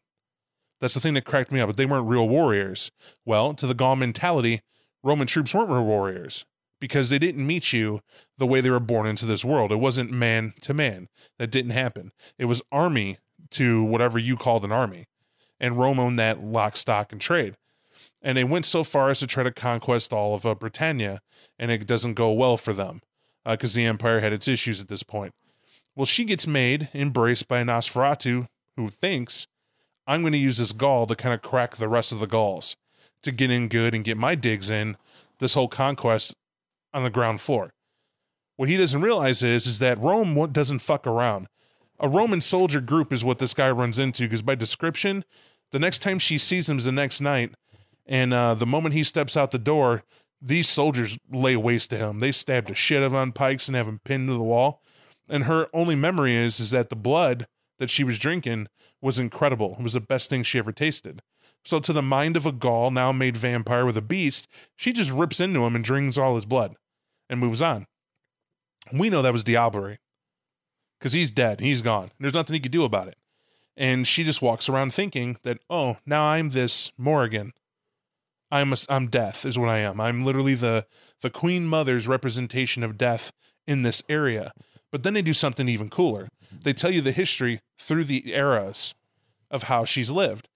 That's the thing that cracked me up, but they weren't real warriors. Well, to the Gaul mentality, Roman troops weren't real warriors because they didn't meet you the way they were born into this world. It wasn't man to man. That didn't happen. It was army to whatever you called an army. And Rome owned that lock, stock, and trade. And they went so far as to try to conquest all of uh, Britannia, and it doesn't go well for them because uh, the empire had its issues at this point. Well, she gets made, embraced by Nosferatu who thinks, I'm going to use this Gaul to kind of crack the rest of the Gauls to get in good and get my digs in this whole conquest on the ground floor. What he doesn't realize is, is that Rome doesn't fuck around. A Roman soldier group is what this guy runs into because by description, the next time she sees him is the next night, and uh, the moment he steps out the door, these soldiers lay waste to him. They stabbed a shit of on pikes and have him pinned to the wall. And her only memory is is that the blood that she was drinking was incredible. It was the best thing she ever tasted. So to the mind of a Gaul now made vampire with a beast, she just rips into him and drinks all his blood and moves on. We know that was Diablerie because he's dead. He's gone. There's nothing he could do about it. And she just walks around thinking that, oh, now I'm this Morrigan. I'm a, I'm death is what I am. I'm literally the the Queen Mother's representation of death in this area. But then they do something even cooler. They tell you the history through the eras of how she's lived,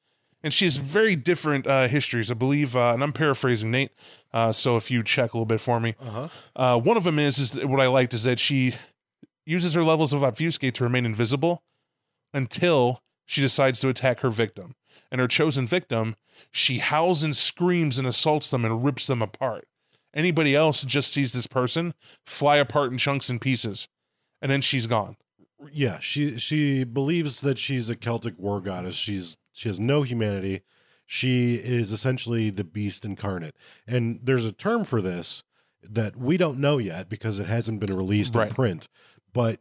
and she has very different uh, histories. I believe, uh, and I'm paraphrasing Nate. Uh, so if you check a little bit for me, Uh-huh. uh, one of them is is what I liked is that she uses her levels of obfuscate to remain invisible until she decides to attack her victim. And her chosen victim, she howls and screams and assaults them and rips them apart. Anybody else just sees this person fly apart in chunks and pieces, and then she's gone. Yeah, she she believes that she's a Celtic war goddess. She's she has no humanity. She is essentially the beast incarnate. And there's a term for this that we don't know yet because it hasn't been released Right. in print. But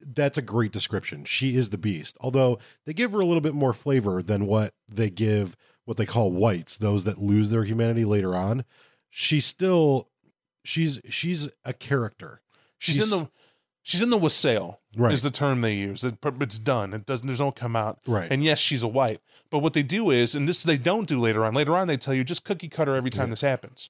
that's a great description. She is the beast. Although they give her a little bit more flavor than what they give what they call whites, those that lose their humanity later on. She's still she's she's a character. She's, in the she's in the wassail Right. is the term they use. It, it's done. It doesn't. There's no come out. Right. And yes, she's a white. But what they do is, and this they don't do later on. Later on, they tell you just cookie cutter every time Yeah. this happens.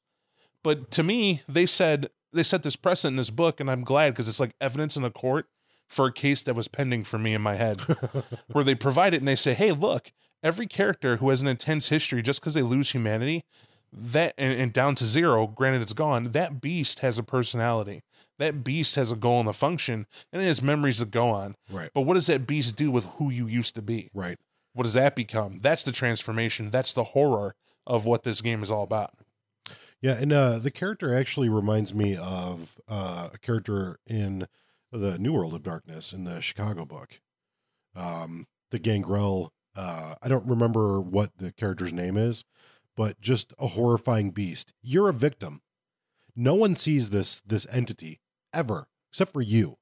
But to me, they said they set this precedent in this book, and I'm glad because it's like evidence in a court for a case that was pending for me in my head, where they provide it and they say, "Hey, look, every character who has an intense history, just because they lose humanity, that and, and down to zero, granted it's gone, that beast has a personality." That beast has a goal and a function, and it has memories that go on. Right. But what does that beast do with who you used to be? Right. What does that become? That's the transformation. That's the horror of what this game is all about. Yeah, and uh, the character actually reminds me of uh, a character in the New World of Darkness in the Chicago book. Um, the Gangrel. Uh, I don't remember what the character's name is, but just a horrifying beast. You're a victim. No one sees this this entity ever except for you.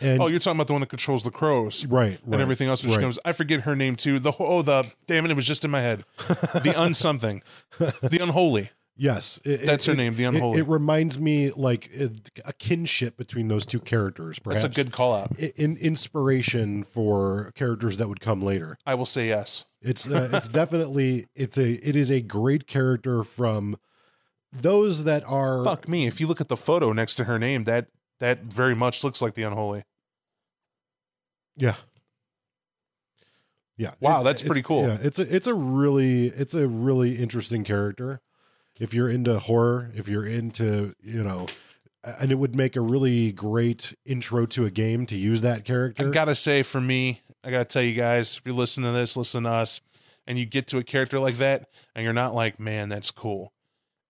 And oh, you're talking about the one that controls the crows right, right, and everything else. Which right. comes, I forget her name too. The oh, the damn it, it was just in my head. The unsomething, the unholy. Yes, it- That's it- her name, the Unholy. It, reminds me like it- a kinship between those two characters. Perhaps That's a good call out. in inspiration for characters that would come later. I will say yes. It's uh, it's definitely it's a it is a great character from those that are Fuck me. If you look at the photo next to her name, that that very much looks like the Unholy. yeah yeah Wow, It's- that's pretty cool. Yeah, it's a it's a really it's a really interesting character. If you're into horror, if you're into you know, and it would make a really great intro to a game to use that character. I gotta say, for me, I gotta tell you guys, if you're listening to this, listen to us, and you get to a character like that, and you're not like, man, that's cool.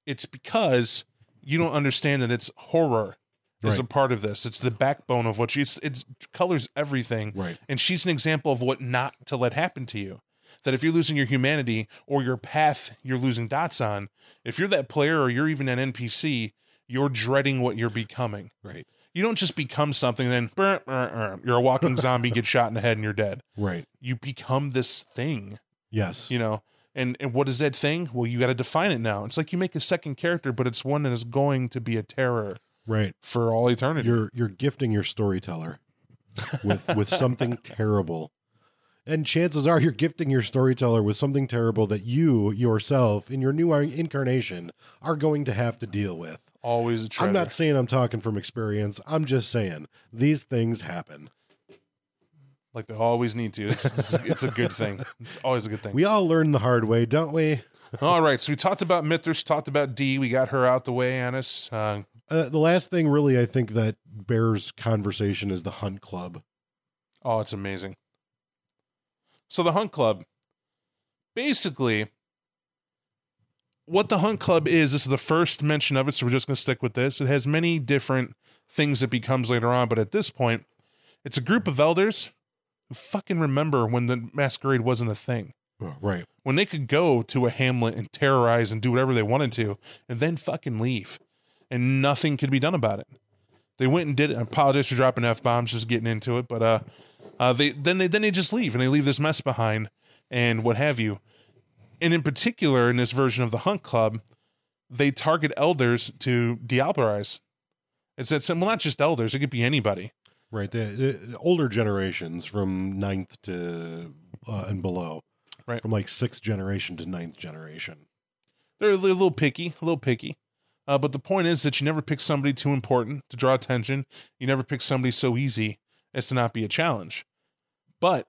It's because you don't understand that it's horror is a part of this. It's the backbone of what she. It's, it's colors everything, right. and she's an example of what not to let happen to you. That if you're losing your humanity or your path, you're losing dots on. If you're that player or you're even an NPC, you're dreading what you're becoming. Right. You don't just become something, then brr, brr, brr, you're a walking zombie, get shot in the head, and you're dead. Right. You become this thing, Yes. you know. And and what is that thing? Well, you got to define it now. It's like you make a second character, but it's one that is going to be a terror right. for all eternity. You're you're gifting your storyteller with with something terrible. And chances are you're gifting your storyteller with something terrible that you yourself in your new incarnation are going to have to deal with. Always a. I'm not saying I'm talking from experience. I'm just saying these things happen. like they always need to. It's, it's, it's a good thing. It's always a good thing. We all learn the hard way, don't we? All right, so we talked about Mithras, talked about Dee. We got her out the way, Annis. Uh, Uh, the last thing, really, I think that bears conversation is the Hunt Club. oh, it's amazing. So the Hunt Club, basically, what the Hunt Club is, this is the first mention of it, so we're just going to stick with this. It has many different things it becomes later on, but at this point, it's a group of elders who fucking remember when the masquerade wasn't a thing. Oh, right. when they could go to a hamlet and terrorize and do whatever they wanted to and then fucking leave and nothing could be done about it they went and did it I apologize for dropping f-bombs just getting into it but uh uh they then they then they just leave and they leave this mess behind and what have you and in particular in this version of the hunt club they target elders to diablerize it's that simple well not just elders it could be anybody Right. The, the older generations from ninth to uh, and below. Right. From like sixth generation to ninth generation. they're a little picky, a little picky. Uh, but the point is that you never pick somebody too important to draw attention. You never pick somebody so easy as to not be a challenge. But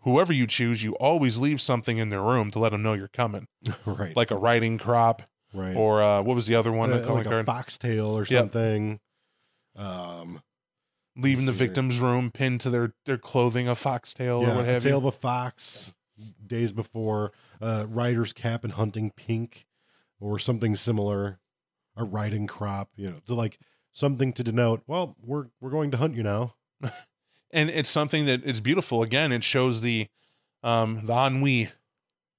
whoever you choose, you always leave something in their room to let them know you're coming, right. like a riding crop right. or uh, what was the other one? Uh, like a foxtail or Yep. something. Um, Leaving the victim's room pinned to their their clothing, a foxtail yeah, or what have tail you. of a fox. Days before, uh, rider's cap and hunting pink, or something similar. A riding crop, you know, to like something to denote. Well, we're we're going to hunt you now. and it's something that it's beautiful. Again, it shows the um the ennui,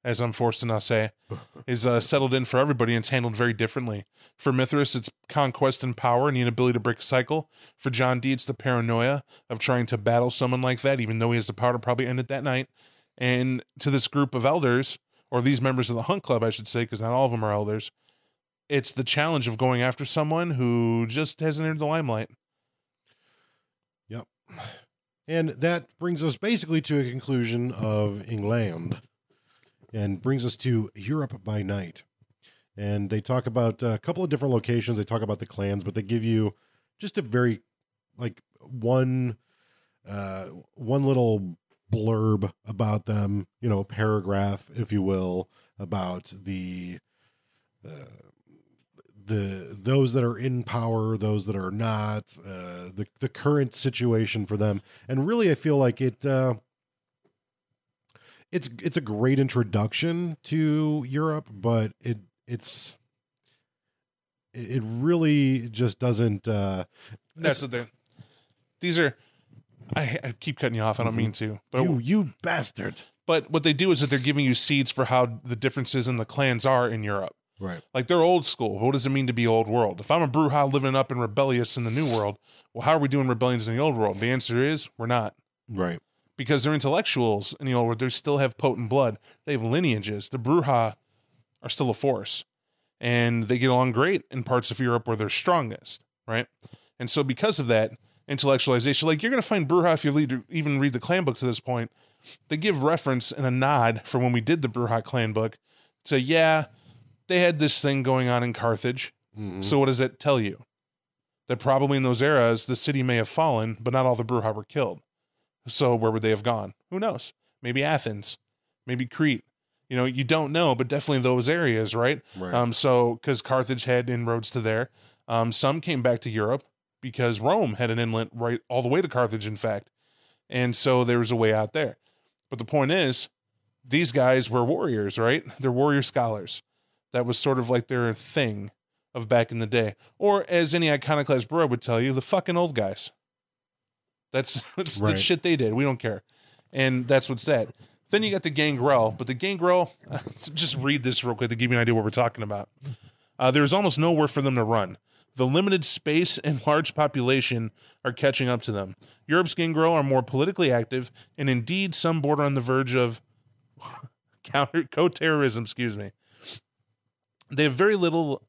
as I'm forced to now say, is uh, settled in for everybody and it's handled very differently. For Mithras, it's conquest and power and the inability to break a cycle. For John Dee, it's the paranoia of trying to battle someone like that, even though he has the power to probably end it that night. And to this group of elders, or these members of the Hunt Club, I should say, because not all of them are elders, it's the challenge of going after someone who just hasn't entered the limelight. And that brings us basically to a conclusion of England and brings us to Europe by night. And they talk about a couple of different locations. They talk about the clans, but they give you just a very like one uh one little blurb about them, you know, paragraph if you will, about the uh the those that are in power, those that are not, uh, the the current situation for them, and really, I feel like it. Uh, it's it's a great introduction to Europe, but it it's it really just doesn't. Uh, That's what they're. These are. I, I keep cutting you off. I don't mean to, but you you bastard! but what they do is that they're giving you seeds for how the differences in the clans are in Europe. Right, Like they're old school. What does it mean to be old world? If I'm a Brujah living up and rebellious in the new world, well, how are we doing rebellions in the old world? The answer is we're not. right, Because they're intellectuals in the old world. They still have potent blood. They have lineages. The Brujah are still a force. and they get along great in parts of Europe where they're strongest, right? And so because of that intellectualization, like you're going to find Brujah if you lead, even read the clan book to this point, they give reference and a nod for when we did the Brujah clan book to yeah, they had this thing going on in Carthage. Mhm. So what does that tell you? That probably in those eras the city may have fallen, but not all the Brujah were killed. So where would they have gone? Who knows? Maybe Athens, maybe Crete. You know, you don't know, but definitely those areas, right? right. Um, so because Carthage had inroads to there, um, some came back to Europe because Rome had an inlet right all the way to Carthage, in fact, and so there was a way out there. But the point is, these guys were warriors, right? They're warrior scholars. That was sort of like their thing of back in the day, or as any iconoclast bro would tell you, the fucking old guys. That's that's the shit they did. We don't care, and that's what's that. Then you got the gangrel, but the gangrel, just read this real quick to give you an idea what we're talking about. Uh, there's almost nowhere for them to run. The limited space and large population are catching up to them. Europe's gangrel are more politically active, and indeed, some border on the verge of counter co-terrorism. Excuse me. They have very little.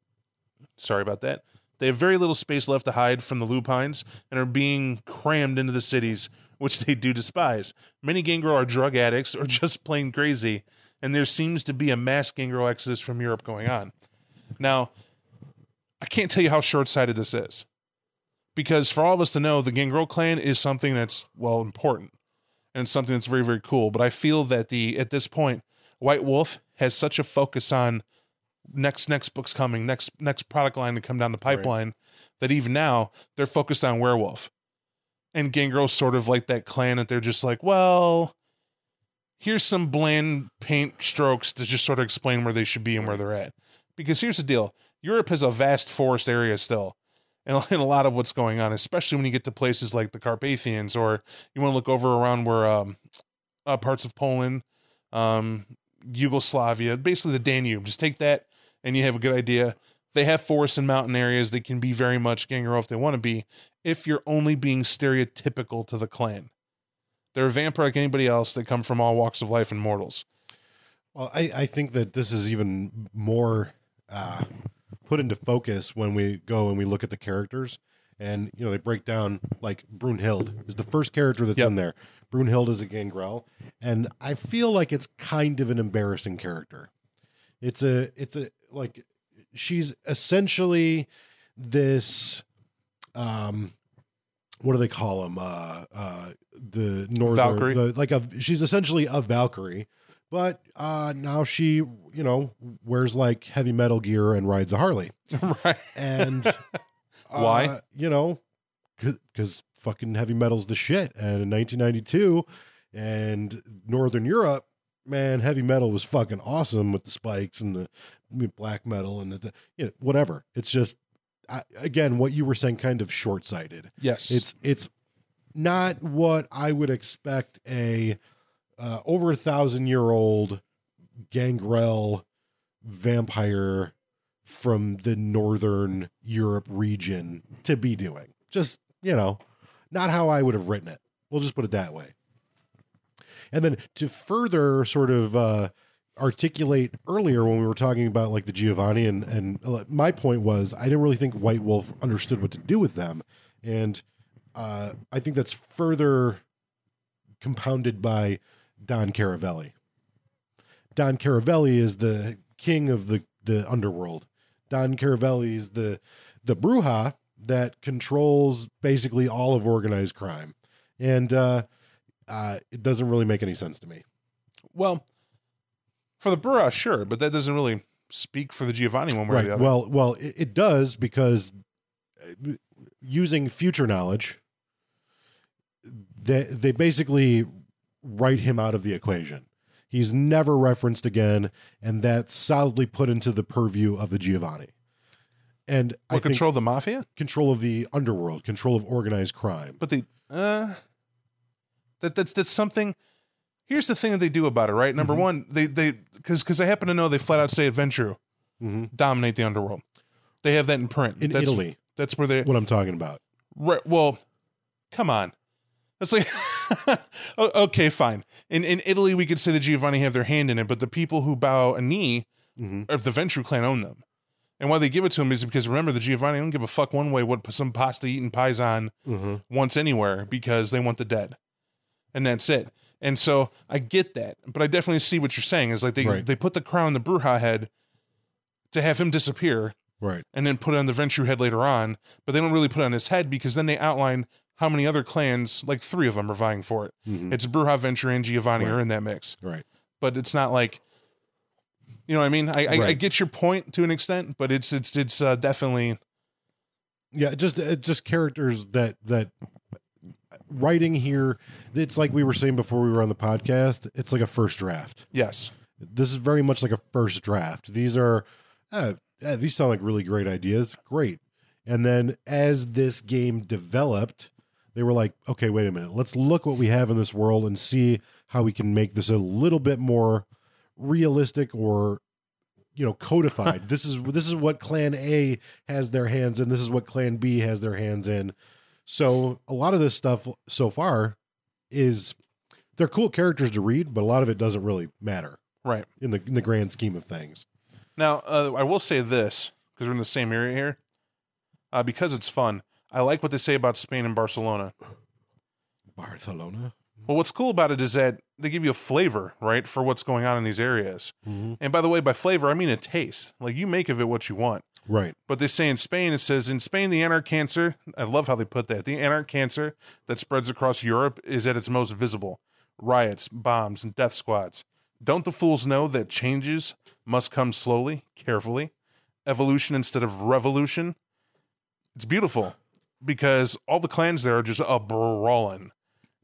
Sorry about that. They have very little space left to hide from the lupines and are being crammed into the cities, which they do despise. Many gangrel are drug addicts or just plain crazy, and there seems to be a mass gangrel exodus from Europe going on. Now, I can't tell you how short sighted this is. Because for all of us to know, the Gangrel clan is something that's, well, important and something that's very, very cool. But I feel that the at this point, White Wolf has such a focus on next next book's coming, next next product line to come down the pipeline, that even now they're focused on werewolf. And Gangrel's sort of like that clan that they're just like, well, here's some bland paint strokes to just sort of explain where they should be and where they're at. Because here's the deal Europe has a vast forest area still, and, and a lot of what's going on, especially when you get to places like the Carpathians, or you want to look over around where um, uh, parts of Poland, um, Yugoslavia, basically the Danube. Just take that, and you have a good idea. They have forests and mountain areas that can be very much gangrel if they want to be, if you're only being stereotypical to the clan. They're a vampire like anybody else. They come from all walks of life and mortals. Well, I, I think that this is even more uh, put into focus when we go and we look at the characters. And, you know, they break down like Brunhild is the first character that's Yep. in there. Brunhild is a gangrel. And I feel like it's kind of an embarrassing character. It's a, it's a, like, she's essentially this, um, what do they call them? Uh, uh, the northern, Valkyrie? the- like a, she's essentially a Valkyrie but uh now she you know wears like heavy metal gear and rides a harley right. and uh, Why? you know because fucking heavy metal's the shit and in 1992 and northern europe man heavy metal was fucking awesome with the spikes and the black metal and the, the you know whatever it's just I, again what you were saying kind of short-sighted Yes. it's it's not what I would expect a uh, over a thousand year old gangrel vampire from the northern Europe region to be doing. Just you know, not how I would have written it. We'll just put it that way. And then to further sort of uh, articulate earlier when we were talking about like the Giovanni and and uh, my point was I didn't really think White Wolf understood what to do with them, and uh, I think that's further compounded by Don Caravelli. Don Caravelli is the king of the the underworld. Don Caravelli is the the Brujah that controls basically all of organized crime, and uh, uh, it doesn't really make any sense to me. Well, for the Brujah, sure, but that doesn't really speak for the Giovanni one way or the other. Well, well, it, it does because uh, using future knowledge, they they basically write him out of the equation. He's never referenced again, and that's solidly put into the purview of the Giovanni. And I what think control the mafia? control of the underworld, control of organized crime. But the uh, that that's that's something. Here's the thing that they do about it, right? Number Mhm. one, they they because because I happen to know they flat out say Adventure hmm dominate the underworld. They have that in print In that's, Italy, That's where they. what I'm talking about. Right, well, come on. That's like okay, fine. In in Italy, we could say the Giovanni have their hand in it, but the people who bow a knee hmm of the Ventrue clan own them. And why they give it to him is because remember the Giovanni don't give a fuck one way what some pasta eating paisan Mm-hmm. wants anywhere because they want the dead, and that's it. And so I get that, but I definitely see what you're saying. Is like they Right. they put the crown on the Brujah head to have him disappear, Right. and then put it on the Ventrue head later on. But they don't really put it on his head because then they outline how many other clans, like three of them, are vying for it. Mhm. It's Brujah, Ventrue, and Giovanni Right. are in that mix. Right. But it's not like, you know what I mean? I, I, I get your point to an extent, but it's it's it's uh, definitely Yeah, just uh, just characters that that writing here. It's like we were saying before we were on the podcast. It's like a first draft. yes, This is very much like a first draft. These are uh, uh, these sound like really great ideas. Great. And then as this game developed, they were like, okay, wait a minute. Let's look what we have in this world and see how we can make this a little bit more realistic or you know codified. this is this is what clan A has their hands in. This is what clan B has their hands in. So a lot of this stuff so far is they're cool characters to read, but a lot of it doesn't really matter right. in the in the grand scheme of things. Now uh, I will say this because we're in the same area here. Uh, because it's fun, I like what they say about Spain and Barcelona. Barcelona. Well, what's cool about it is that they give you a flavor, right, for what's going on in these areas. Mm-hmm. And by the way, by flavor, I mean a taste. Like you make of it what you want. Right. But they say in Spain, it says in Spain, the anarch cancer, I love how they put that. The anarch cancer that spreads across Europe is at its most visible riots, bombs, and death squads. Don't the fools know that changes must come slowly, carefully, evolution instead of revolution? It's beautiful because all the clans there are just a brawling,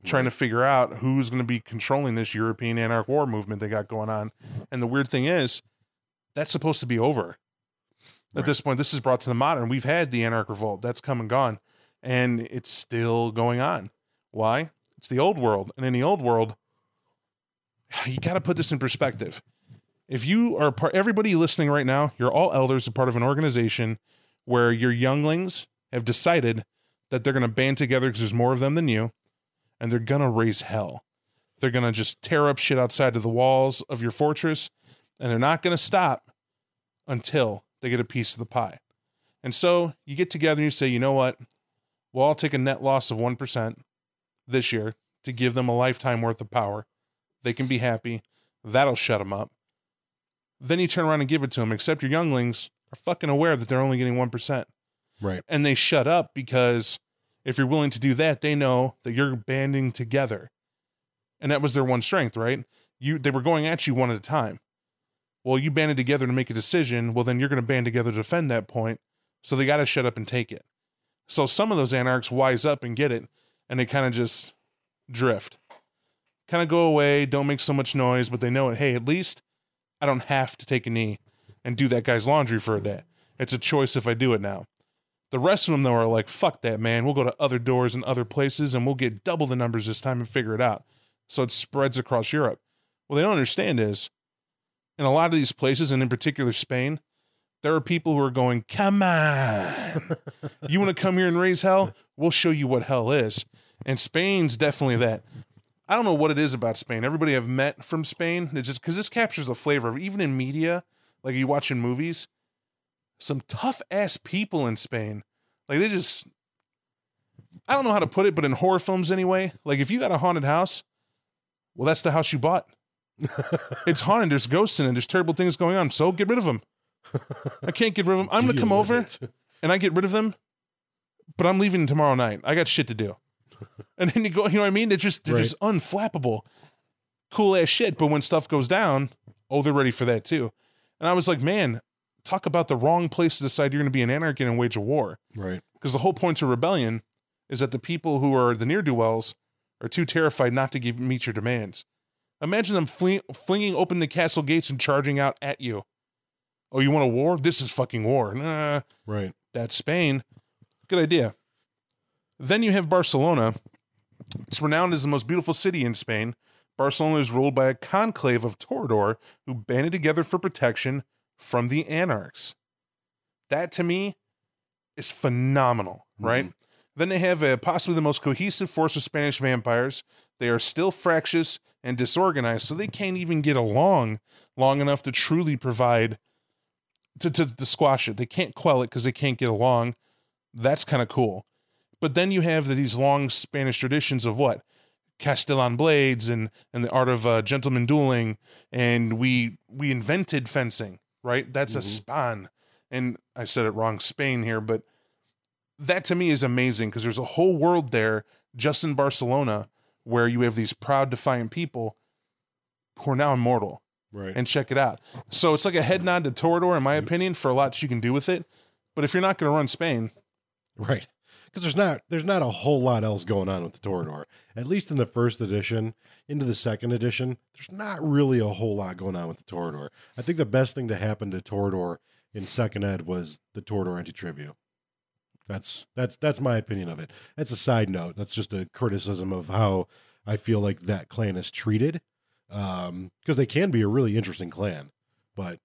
trying to figure out who's going to be controlling this European anarch war movement they got going on. And the weird thing is, that's supposed to be over at Right. this point this is brought to the modern. We've had the anarch revolt. That's come and gone and it's still going on. Why? It's the old world and in the old world you got to put this in perspective. If you are part everybody listening right now you're all elders a part of an organization where your younglings have decided that they're going to band together because there's more of them than you and they're going to raise hell. They're going to just tear up shit outside of the walls of your fortress and they're not going to stop until they get a piece of the pie. And so you get together and you say, you know what? We'll all take a net loss of 1% this year to give them a lifetime worth of power. They can be happy. That'll shut them up. Then you turn around and give it to them, except your younglings are fucking aware that they're only getting 1%. Right. And they shut up because if you're willing to do that, they know that you're banding together. And that was their one strength, right? You they were going at you one at a time. Well, you banded together to make a decision. Well, then you're going to band together to defend that point. So they got to shut up and take it. So some of those anarchs wise up and get it, and they kind of just drift, kind of go away, don't make so much noise, but they know it. Hey, at least I don't have to take a knee and do that guy's laundry for a day. It's a choice if I do it now. The rest of them, though, are like, fuck that, man. We'll go to other doors and other places and we'll get double the numbers this time and figure it out. So it spreads across Europe. What they don't understand is, in a lot of these places, and in particular Spain, there are people who are going, come on. you want to come here and raise hell? We'll show you what hell is. And Spain's definitely that. I don't know what it is about Spain. Everybody I've met from Spain, it just because this captures the flavor of even in media, like you watch in movies, some tough ass people in Spain. Like they just I don't know how to put it, but in horror films anyway, like if you got a haunted house, well, that's the house you bought. It's haunted. There's ghosts in it. There's terrible things going on. So get rid of them. I can't get rid of them. I'm gonna come over it. and I get rid of them, but I'm leaving tomorrow night. I got shit to do. And then you go, you know what I mean? They're just they're Right. just unflappable, cool ass shit. But when stuff goes down, oh, they're ready for that too. And I was like, man, talk about the wrong place to decide you're going to be an anarchist and wage a war. Right. Because the whole point of rebellion is that the people who are the near do wells are too terrified not to give meet your demands. Imagine them fling, flinging open the castle gates and charging out at you. Oh, you want a war? This is fucking war. Nah, Right. that's Spain. Good idea. Then you have Barcelona. It's renowned as the most beautiful city in Spain. Barcelona is ruled by a conclave of Toreador who banded together for protection from the anarchs. That to me is phenomenal, right? Mm-hmm. Then they have a, possibly the most cohesive force of Spanish vampires. They are still fractious and disorganized, so they can't even get along long enough to truly provide to, to, to squash it. They can't quell it because they can't get along. That's kind of cool. But then you have these long Spanish traditions of what? Castellan blades and and the art of uh, gentleman dueling, and we we invented fencing, right? That's a Mhm. span, and I said it wrong, Spain here, but that to me is amazing because there's a whole world there, just in Barcelona, where you have these proud, defiant people who are now immortal. Right. And check it out. So it's like a head nod to Toreador, in my opinion, for a lot that you can do with it. But if you're not going to run Spain, Right. Because there's not there's not a whole lot else going on with the Toreador. At least in the first edition, into the second edition, there's not really a whole lot going on with the Toreador. I think the best thing to happen to Toreador in second ed was the Toreador antitribu. That's that's that's my opinion of it. That's a side note. That's just a criticism of how I feel like that clan is treated. Um, because they can be a really interesting clan, but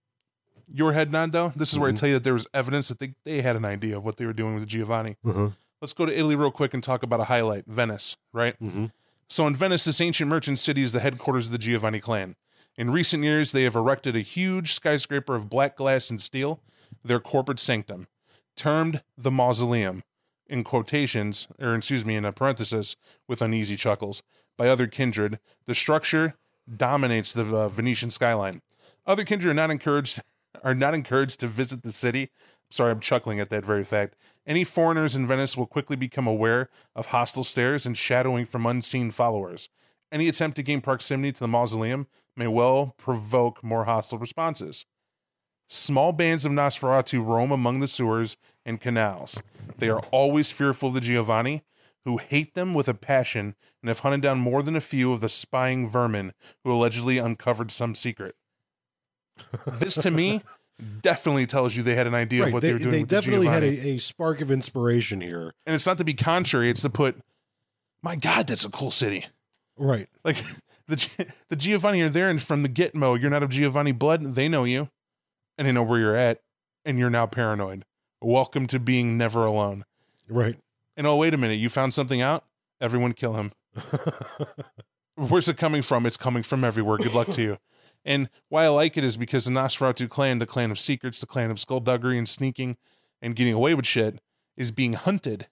your head Nando. this is where I Mhm. tell you that there was evidence that they, they had an idea of what they were doing with Giovanni. uh Let's go to Italy real quick and talk about a highlight Venice, right? Mhm. So in Venice, this ancient merchant city is the headquarters of the Giovanni clan. In recent years, they have erected a huge skyscraper of black glass and steel, their corporate sanctum, termed the mausoleum, in quotations, or excuse me, in a parenthesis, with uneasy chuckles, by other kindred. The structure dominates the uh, Venetian skyline. Other kindred are not encouraged are not encouraged to visit the city. Sorry, I'm chuckling at that very fact. Any foreigners in Venice will quickly become aware of hostile stares and shadowing from unseen followers. Any attempt to gain proximity to the mausoleum may well provoke more hostile responses. Small bands of Nosferatu roam among the sewers and canals. They are always fearful of the Giovanni, who hate them with a passion and have hunted down more than a few of the spying vermin who allegedly uncovered some secret. This, to me, definitely tells you they had an idea of what They, they, were doing they with the definitely had a, a spark of inspiration here. and it's not to be contrary; it's to put, my God, that's a cool city. Right. Like the the Giovanni are there, and from the get mo, you're not of Giovanni blood. They know you, and I know where you're at, and you're now paranoid. Welcome to being never alone. Right. And oh, wait a minute, you found something out. Everyone kill him. Where's it coming from? It's coming from everywhere. Good luck to you. And why I like it is because the Nosferatu clan, the clan of secrets, the clan of skullduggery and sneaking and getting away with shit, is being hunted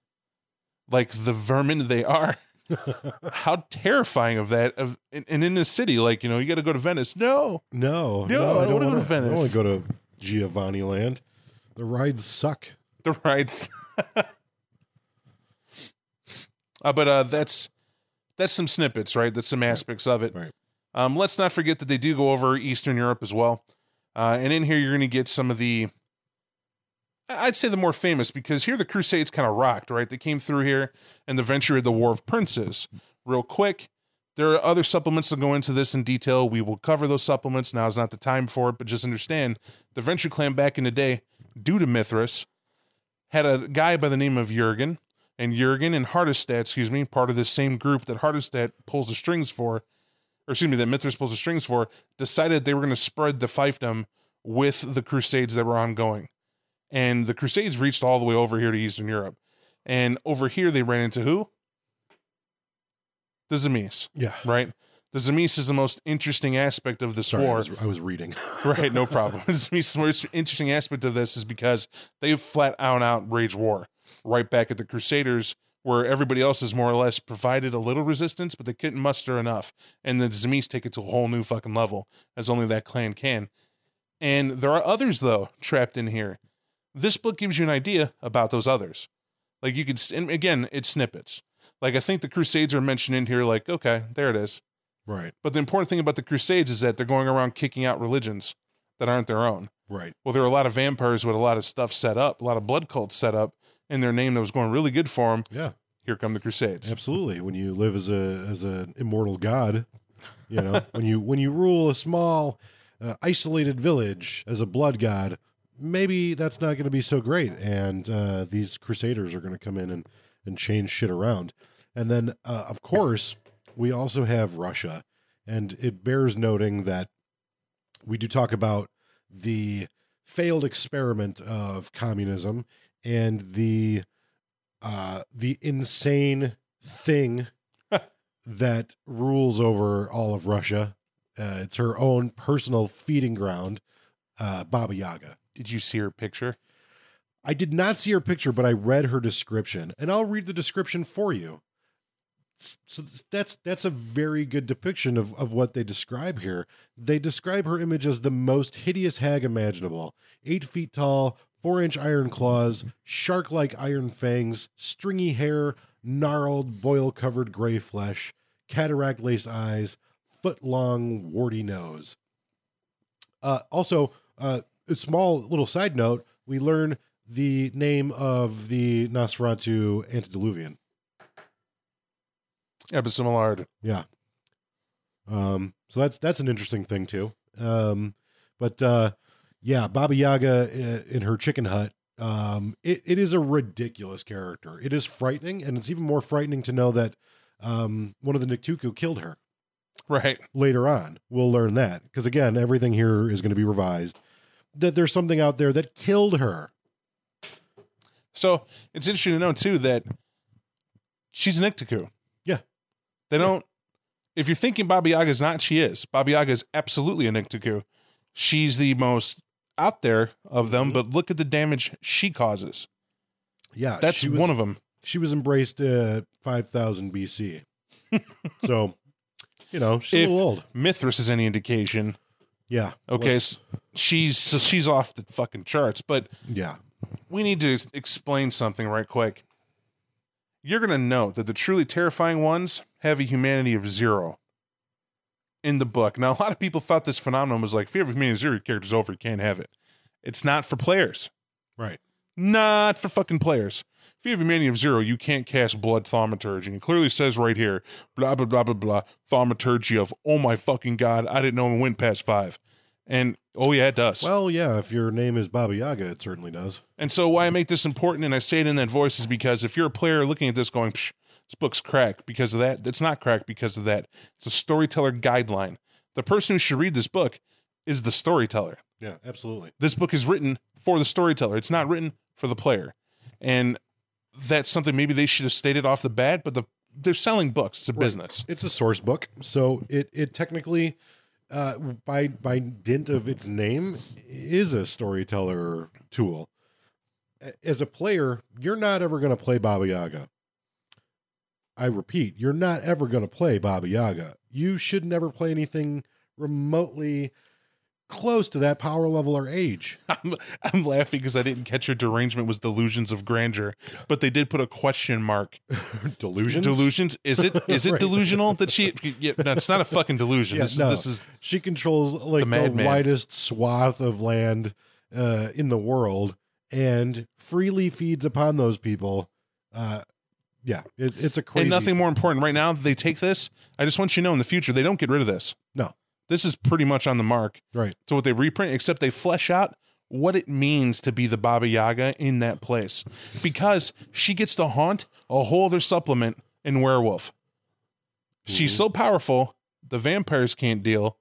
like the vermin they are. How terrifying of that! Of and, and in this city, like you know, you got to go to Venice. No, no, No, I don't wanna go to wanna- I don't want to go to Giovanni Land. The rides suck. the rides uh, but uh, that's that's some snippets, right? That's some aspects of it. Right. Um, let's not forget that they do go over Eastern Europe as well. Uh, and in here, you're going to get some of the, I'd say the more famous, because here the Crusades kind of rocked, right? They came through here and the Ventrue had the War of Princes. Real quick, there are other supplements that go into this in detail. We will cover those supplements. Now is not the time for it, but just understand the Ventrue clan back in the day, due to Mithras, had a guy by the name of Jurgen, and Jurgen and Hardestadt, excuse me, part of the same group that Hardestadt pulls the strings for, or excuse me, that Mithras pulls the strings for, decided they were going to spread the fiefdom with the Crusades that were ongoing. And the Crusades reached all the way over here to Eastern Europe. And over here, they ran into who? The Tzimisce, Yeah. right? The Tzimisce is the most interesting aspect of this Sorry, I war. was, I was reading. right, no problem. the Tzimisce, the most interesting aspect of this is because they flat out out rage war right back at the Crusaders, where everybody else has more or less provided a little resistance, but they couldn't muster enough. And the Tzimisce take it to a whole new fucking level, as only that clan can. And there are others, though, trapped in here. This book gives you an idea about those others. Like you could, and again, it's snippets. Like I think the Crusades are mentioned in here, like, okay, there it is. right. But the important thing about the Crusades is that they're going around kicking out religions that aren't their own. Right. Well, there were a lot of vampires with a lot of stuff set up, a lot of blood cults set up in their name that was going really good for them. Yeah. Here come the Crusades. Absolutely. When you live as a as an immortal god, you know, when you when you rule a small uh, isolated village as a blood god, maybe that's not going to be so great. And uh, these crusaders are going to come in and and change shit around. And then, uh, of course, we also have Russia, and it bears noting that we do talk about the failed experiment of communism and the uh, the insane thing that rules over all of Russia. Uh, it's her own personal feeding ground, uh, Baba Yaga. Did you see her picture? I did not see her picture, but I read her description, and I'll read the description for you. So that's that's a very good depiction of, of what they describe here. They describe her image as the most hideous hag imaginable. Eight feet tall, four inch iron claws, shark like iron fangs, stringy hair, gnarled, boil covered gray flesh, cataract lace eyes, foot long, warty nose. Uh, also, uh, small little side note: we learn the name of the Nosferatu antediluvian. Similar. Yeah. Um, so that's that's an interesting thing too. Um, but uh, yeah, Baba Yaga uh, in her chicken hut. Um, it, it is a ridiculous character. It is frightening, and it's even more frightening to know that um, one of the Nictuku killed her. Right. later on. We'll learn that because again, everything here is going to be revised. That there's something out there that killed her. So it's interesting to know too that she's an Nictuku. Yeah. They don't. If you're thinking Baba Yaga's not, she is. Baba Yaga is absolutely an Nictuku. She's the most out there of them, but look at the damage she causes. Yeah, That's was, one of them. She was embraced uh, 5000 BC. so, you know, she's If- a little old. Mithras is any indication. Yeah. Okay, let's- she's so she's off the fucking charts. But yeah. we need to explain something right quick. You're going to note that the truly terrifying ones have a humanity of zero in the book. Now, a lot of people thought this phenomenon was like, if you have a humanity of zero, your character's over, you can't have it. It's not for players. Right. Not for fucking players. If you have a humanity of zero, you can't cast blood thaumaturgy. And it clearly says right here, blah, blah, blah, blah, blah, thaumaturgy of, oh my fucking God, I didn't know it went past five. And, oh yeah, it does. Well, yeah, if your name is Baba Yaga, it certainly does. And so why I make this important and I say it in that voice is because if you're a player looking at this going, Psh, this book's cracked because of that, it's not cracked because of that. It's a storyteller guideline. The person who should read this book is the storyteller. Yeah, absolutely. This book is written for the storyteller. It's not written for the player. And that's something maybe they should have stated off the bat, but the they're selling books. It's a business. It's a source book, so it it technically, uh, by by dint of its name, is a storyteller tool. As a player, you're not ever going to play Baba Yaga. I repeat, you're not ever going to play Baba Yaga. You should never play anything remotely close to that power level or age. I'm, I'm laughing because I didn't catch your derangement was delusions of grandeur, but they did put a question mark Delusions. Delusions? Is it is it Right. delusional that she? Yeah, no, it's not a fucking delusion. Yeah, this, no. this is she controls like the, madman. widest swath of land uh, in the world and freely feeds upon those people. Uh, yeah, it, it's a crazy. and nothing more important right now. They take this. I just want you to know in the future they don't get rid of this. No. This is pretty much on the mark Right. to what they reprint, except they flesh out what it means to be the Baba Yaga in that place, because she gets to haunt a whole other supplement in Werewolf. She's so powerful, the vampires can't deal.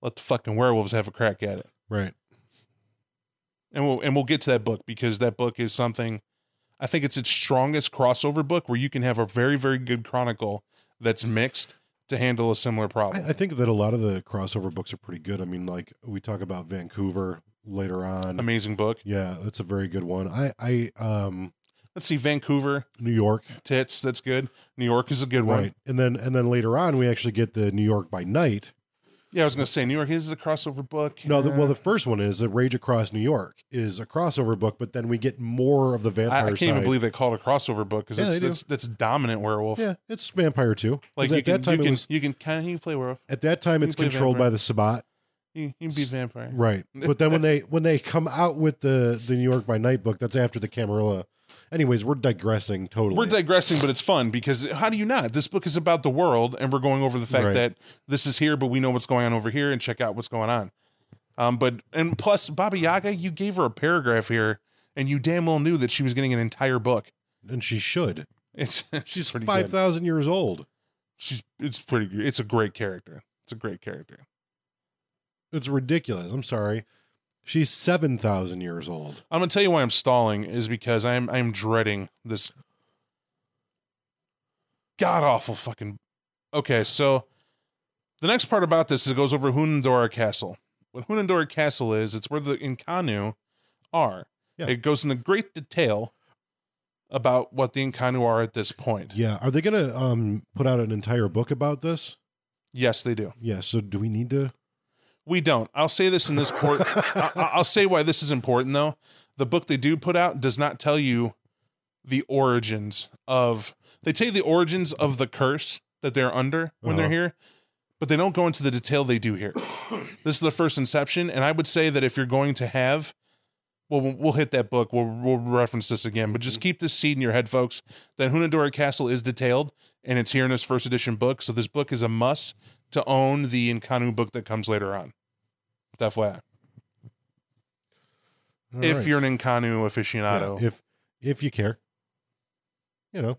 Let the fucking werewolves have a crack at it. Right. and we'll and we'll get to that book because that book is something I think it's its strongest crossover book where you can have a very very good chronicle that's mixed to handle a similar problem. I, I think that a lot of the crossover books are pretty good. I mean, like we talk about Vancouver later on. Amazing book. yeah, that's a very good one. I, I, um, Let's see Vancouver New York, tits. That's good. New York is a good one. right? And then, and then later on, we actually get the New York by Night. Yeah, I was gonna say New York is a crossover book. No, the, Uh, well, the first one is the Rage Across New York is a crossover book, but then we get more of the vampire I, I can't side. even believe they call it a crossover book because Yeah, it's they do. that's, that's dominant werewolf. Yeah, it's vampire too. Like you at can that time you can was you can kind of you can play werewolf. at that time it's controlled vampire. by the Sabbat, You, you can be vampire. right? But then when they when they come out with the the New York by Night book, that's after the Camarilla. Anyways, we're digressing totally. We're digressing, but it's fun because how do you not? This book is about the world, and we're going over the fact Right. that this is here, but we know what's going on over here, and check out what's going on. Um, but and plus, Baba Yaga, you gave her a paragraph here, and you damn well knew that she was getting an entire book. and she should. It's, it's She's pretty five years old. She's it's pretty. It's a great character. It's a great character. It's ridiculous. I'm sorry. She's seven thousand years old. I'm gonna tell you why I'm stalling is because I'm I'm dreading this god awful fucking. Okay, so the next part about this is it goes over Hunedoara Castle. What Hunedoara Castle is, it's where the Inconnu are. Yeah. It goes into great detail about what the Inconnu are at this point. Yeah. Are they going to um put out an entire book about this? Yes, they do. Yeah. So do we need to? We don't. I'll say this in this port. I- I'll say why this is important, though. The book they do put out does not tell you the origins of. They tell you the origins of the curse that they're under when they're Uh-huh. here, but they don't go into the detail they do here. this is the first inception, and I would say that if you're going to have, well, we'll- we'll hit that book. We'll we'll reference this again, but just keep this seed in your head, folks. That Hunedoara Castle is detailed, and it's here in this first edition book. So this book is a must to own the Inconnu book that comes later on. FYI. All if right. you're an Inconnu Yeah, aficionado. if if you care, you know,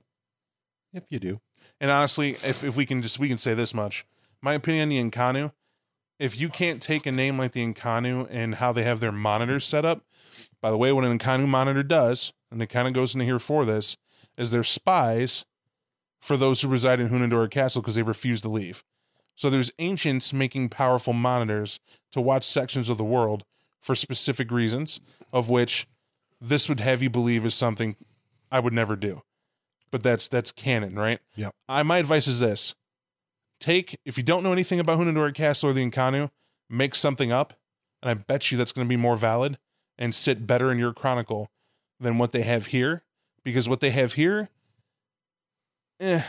if you do. and honestly, if, if we can just we can say this much. My opinion on the Inconnu, if you can't take a name like the Inconnu and how they have their monitors set up, by the way, what an Inconnu monitor does, and it kind of goes into here for this, is they're spies for those who reside in Hunedoara Castle because they refuse to leave. So there's ancients making powerful monitors to watch sections of the world for specific reasons, of which this would have you believe is something I would never do. But that's that's canon, right? Yeah. I my advice is this. Take if you don't know anything about Hunedoara Castle or the Inconnu, make something up, and I bet you that's going to be more valid and sit better in your chronicle than what they have here. Because what they have here, eh,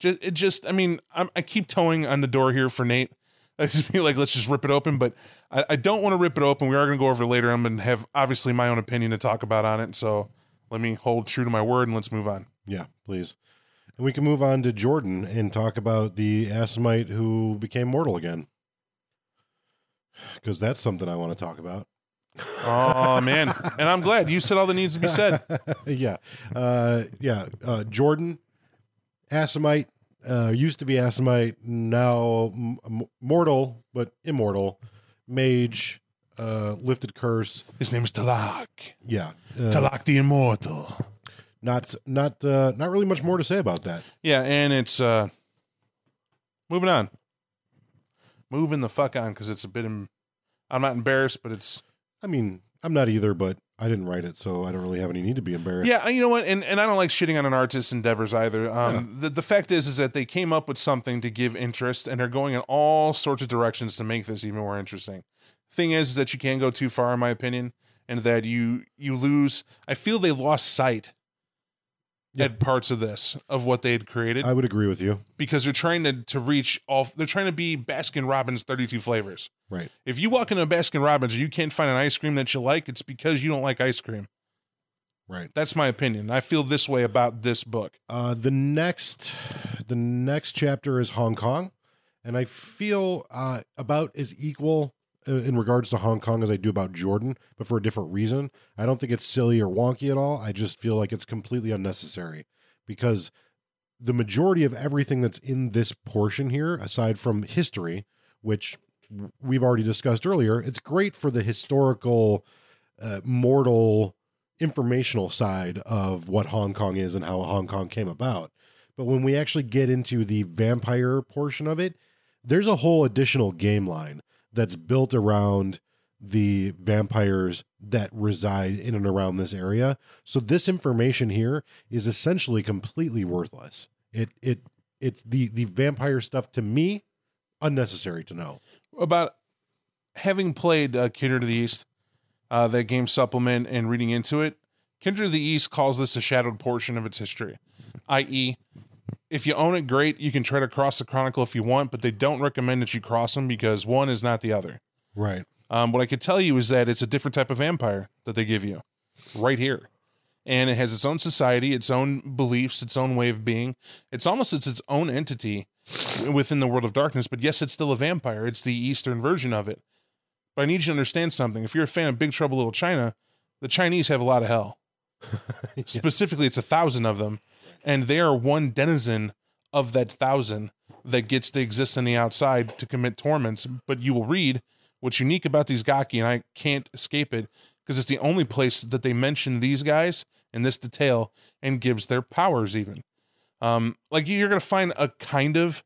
just it just I mean I'm, I keep towing on the door here for Nate. I just feel like let's just rip it open, but I, I don't want to rip it open. We are going to go over later. I'm going to have obviously my own opinion to talk about on it. So let me hold true to my word and let's move on. Yeah, please. And we can move on to Jordan and talk about the Assamite who became mortal again. Because that's something I want to talk about. Oh man, and I'm glad you said all that needs to be said. yeah. Uh, yeah. Uh, Jordan, Assamite, uh, used to be Assamite, now m- mortal, but immortal. Mage, uh, lifted curse. His name is Talak. Yeah. Uh, Talak the Immortal. not not uh, not really much more to say about that. Yeah, and it's uh moving on. Moving the fuck on because it's a bit. Em- I'm not embarrassed, but it's I mean, I'm not either, but I didn't write it, so I don't really have any need to be embarrassed. Yeah, you know what, and and I don't like shitting on an artist's endeavors either. Um, the the fact is, is that they came up with something to give interest, and they're going in all sorts of directions to make this even more interesting. Thing is, is that you can't go too far, in my opinion, and that you you lose. I feel they lost sight Yeah. at parts of this of what they had created I would agree with you. because they're trying to to reach all. They're trying to be Baskin Robbins thirty two flavors. Right. If you walk into a Baskin Robbins and you can't find an ice cream that you like, it's because you don't like ice cream. Right. That's my opinion. I feel this way about this book. Uh, the next, the next chapter is Hong Kong, and I feel uh, about as equal in regards to Hong Kong as I do about Jordan, but for a different reason. I don't think it's silly or wonky at all. I just feel like it's completely unnecessary because the majority of everything that's in this portion here, aside from history, which we've already discussed earlier, it's great for the historical, uh, mortal informational side of what Hong Kong is and how Hong Kong came about. But when we actually get into the vampire portion of it, there's a whole additional game line that's built around the vampires that reside in and around this area. So this information here is essentially completely worthless. It it it's the the vampire stuff to me unnecessary to know. About having played uh, Kindred of the East, uh, that game supplement, and reading into it, Kindred of the East calls this a shadowed portion of its history, i.e., if you own it, great. You can try to cross the Chronicle if you want, but they don't recommend that you cross them because one is not the other. Right. Um, what I could tell you is that it's a different type of vampire that they give you right here. And it has its own society, its own beliefs, its own way of being. It's almost it's its own entity within the world of darkness. But yes, it's still a vampire. It's the Eastern version of it. But I need you to understand something. If you're a fan of Big Trouble Little China, the Chinese have a lot of hell. Specifically, it's a thousand of them, and they are one denizen of that thousand that gets to exist on the outside to commit torments. But you will read what's unique about these Gaki, and I can't escape it because it's the only place that they mention these guys in this detail and gives their powers even. Um, like you're gonna find a kind of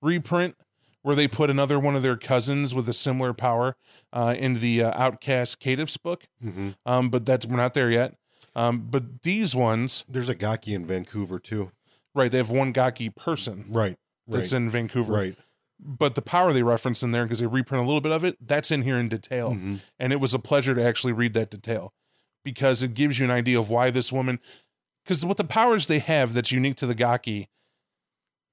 reprint where they put another one of their cousins with a similar power uh, in the uh, Outcast Caitiffs book. Mm-hmm. Um, but that's we're not there yet. Um, but these ones, There's a Gaki in Vancouver too. right? They have one Gaki person Right. that's in Vancouver. right. But the power they reference in there because they reprint a little bit of it, that's in here in detail. Mhm. And it was a pleasure to actually read that detail because it gives you an idea of why this woman. Because what the powers they have that's unique to the Gaki,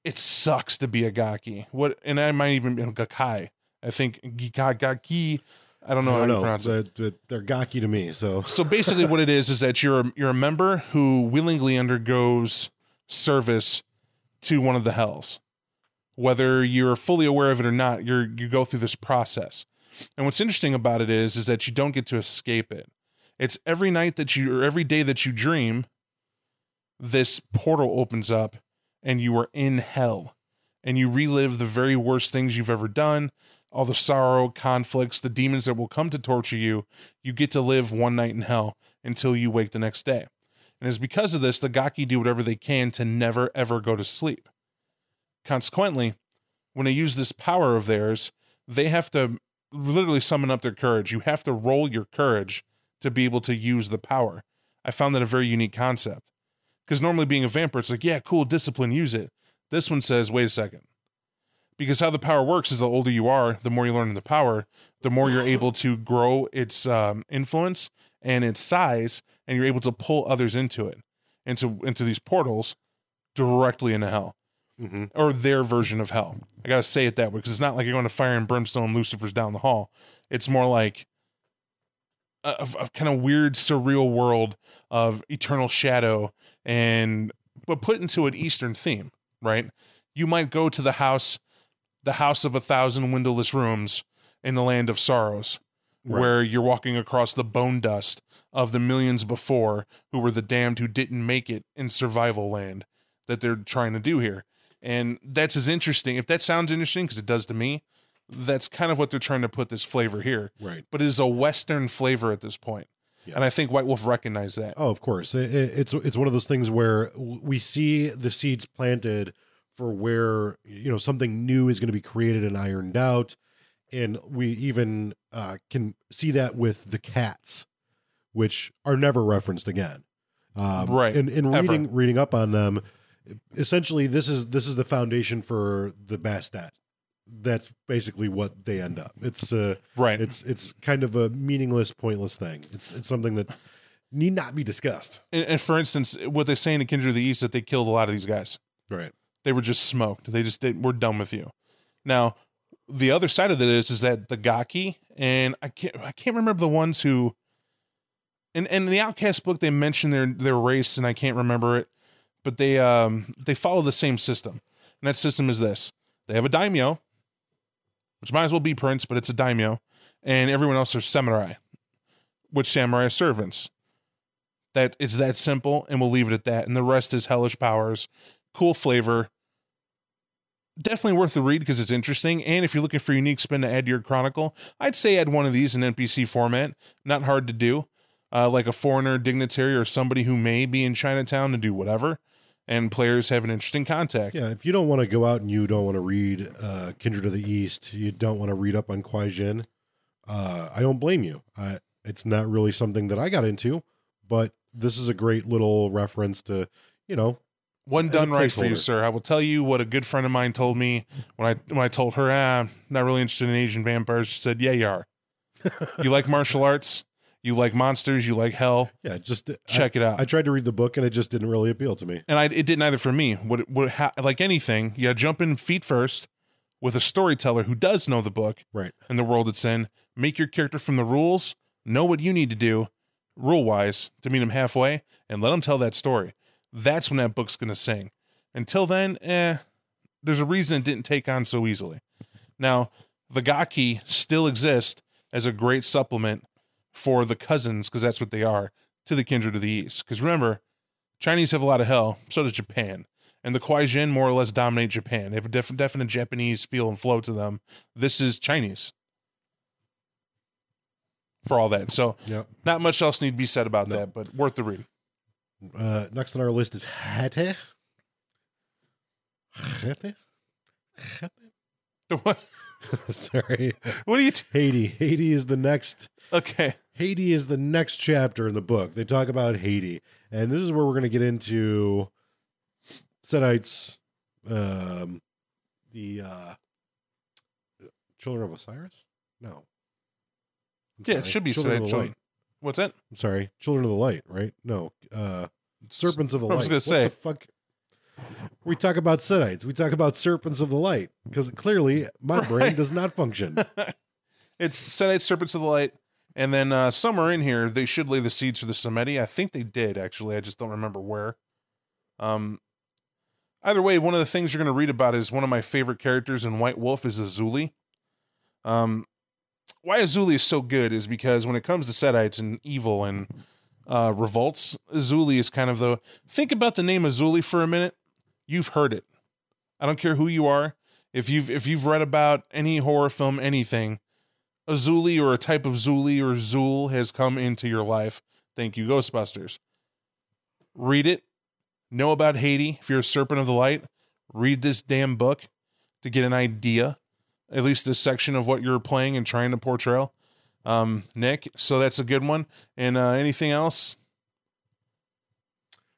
it sucks to be a Gaki. What and I might even be a Gakai. I think Gaki. I don't know I how don't to know. pronounce it. They're, they're Gaki to me. So So basically, what it is is that you're a, you're a member who willingly undergoes service to one of the hells, whether you're fully aware of it or not. You're you go through this process, and what's interesting about it is is that you don't get to escape it. It's every night that you or every day that you dream, this portal opens up, and you are in hell, and you relive the very worst things you've ever done. All the sorrow, conflicts, the demons that will come to torture you, you get to live one night in hell until you wake the next day. And it's because of this, the Gaki do whatever they can to never ever go to sleep. Consequently, when they use this power of theirs, they have to literally summon up their courage. You have to roll your courage to be able to use the power. I found that a very unique concept. Because normally being a vampire, it's like, yeah, cool, discipline, use it. This one says, wait a second. Because how the power works is the older you are, the more you learn the power, the more you're able to grow its um, influence and its size, and you're able to pull others into it, into into these portals, directly into hell, Mhm. or their version of hell. I gotta say it that way because it's not like you're going to fire and brimstone Lucifer's down the hall. It's more like a, a kind of weird, surreal world of eternal shadow, and but put into an Eastern theme, right? You might go to the house, the house of a thousand windowless rooms in the land of sorrows, Right. where you're walking across the bone dust of the millions before who were the damned who didn't make it in survival land that they're trying to do here. And that's as interesting. If that sounds interesting, because it does to me, that's kind of what they're trying to put this flavor here. Right. But it is a Western flavor at this point. Yeah. And I think White Wolf recognized that. Oh, of course. It, it- it's it's one of those things where we see the seeds planted for where you know something new is going to be created and ironed out, and we even uh, can see that with the cats, which are never referenced again. Um, Right. And in Ever. reading reading up on them, essentially this is this is the foundation for the Bastet. That's basically what they end up. It's uh, Right. it's it's kind of a meaningless, pointless thing. It's it's something that need not be discussed. and, and for instance, what they say in the Kindred of the East that they killed a lot of these guys. Right. They were just smoked. They just they, we're done with you. Now, the other side of it is is that the Gaki and I can't I can't remember the ones who. and in the Outcast book, they mention their their race, and I can't remember it, but they um they follow the same system, and that system is this: they have a daimyo, which might as well be prince, but it's a daimyo, and everyone else are samurai, which samurai servants. That it's that simple, and we'll leave it at that. And the rest is hellish powers, cool flavor. Definitely worth the read because it's interesting. And if you're looking for unique spin to add to your chronicle, I'd say add one of these in NPC format. Not hard to do. Uh, like a foreigner, dignitary, or somebody who may be in Chinatown to do whatever. And players have an interesting contact. Yeah, if you don't want to go out and you don't want to read uh, Kindred of the East, you don't want to read up on Kuei-jin, uh, I don't blame you. I, it's not really something that I got into, but this is a great little reference to, you know, One done right for you, sir. I will tell you what a good friend of mine told me when I when I told her, ah, I'm not really interested in Asian vampires. She said, Yeah, you are. you like martial arts, you like monsters, you like hell. yeah, just Check it out. I, I tried to read the book and it just didn't really appeal to me. and I, it didn't either for me. What, what, ha, like anything, you jump in feet first with a storyteller who does know the book Right. and the world it's in. Make your character from the rules, know what you need to do, rule wise, to meet him halfway, and let him tell that story. That's when that book's gonna sing. Until then, eh, there's a reason it didn't take on so easily. Now, the Gaki still exist as a great supplement for the cousins, because that's what they are, to the Kindred of the East. Because remember, Chinese have a lot of hell, so does Japan. And the Kuei-jin more or less dominate Japan. They have a def- definite Japanese feel and flow to them. This is Chinese. For all that. So, Yep. not much else need to be said about No. that, but worth the read. Uh, next on our list is Hete. Hete? Hete? what Sorry, What are you? T- Haiti. Haiti is the next. okay. Haiti is the next chapter in the book. They talk about Haiti, and this is where we're going to get into Setites, um, the uh, children of Osiris. No, I'm Yeah, it should be children Setite children. What's that? I'm sorry, children of the light. Right? No, uh, serpents of the Light. I was gonna What say. the fuck. We talk about Setites. We talk about serpents of the light because clearly my brain does not function. It's Setite Serpents of the Light. And then uh, somewhere in here, they should lay the seeds for the Samedi. I think they did, actually. I just don't remember where. Um, either way, one of the things you're going to read about is one of my favorite characters in White Wolf is Azuli. Um, why Azuli is so good is because when it comes to Setites and evil and uh, revolts, Azuli is kind of the. Think about the name Azuli for a minute. You've heard it. I don't care who you are. If you've if you've read about any horror film, anything, Azuli or a type of Zuli or Zuul has come into your life. Thank you, Ghostbusters. Read it. Know about Haiti. If you're a serpent of the light, read this damn book to get an idea, at least this section of what you're playing and trying to portray. Um, Nick, so that's a good one. And uh, anything else?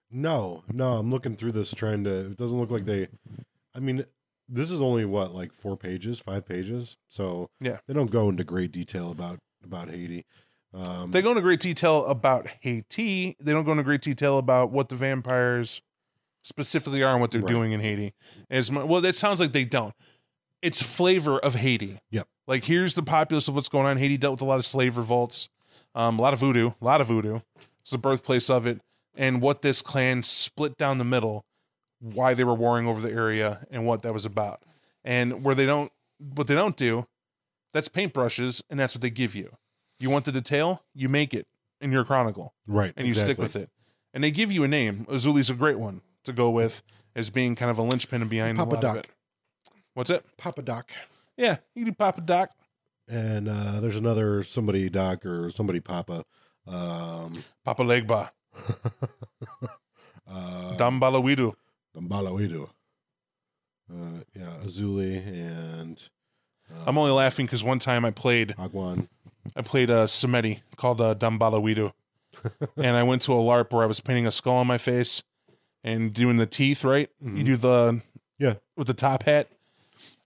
No, no, I'm looking through this trying to. It doesn't look like they. I mean, this is only what like four pages, five pages. So Yeah. they don't go into great detail about about Haiti. Um, They go into great detail about Haiti. They don't go into great detail about what the vampires specifically are and what they're Right. doing in Haiti. As well, that sounds like they don't. It's flavor of Haiti. Yep. Like here's the populace of what's going on. Haiti dealt with a lot of slave revolts, um, a lot of voodoo, a lot of voodoo. It's the birthplace of it, and what this clan split down the middle, why they were warring over the area, and what that was about. And where they don't, what they don't do, that's paintbrushes, and that's what they give you. You want the detail, you make it in your chronicle, right, and you stick with it. And they give you a name. Azuli's a great one to go with as being kind of a linchpin behind Papa a lot Doc. of it. What's it? Papa Doc. Yeah, you do Papa Doc. And uh, there's another somebody Doc or somebody Papa. Um, Papa Legba. uh, Dambalawidu. Dambalawidu. Uh, yeah, Azuli and uh, I'm only laughing because one time I played Agwan. I played a Samedi called uh, Dambalawidu. and I went to a LARP where I was painting a skull on my face and doing the teeth, right? You Mhm. do the Yeah. with the top hat.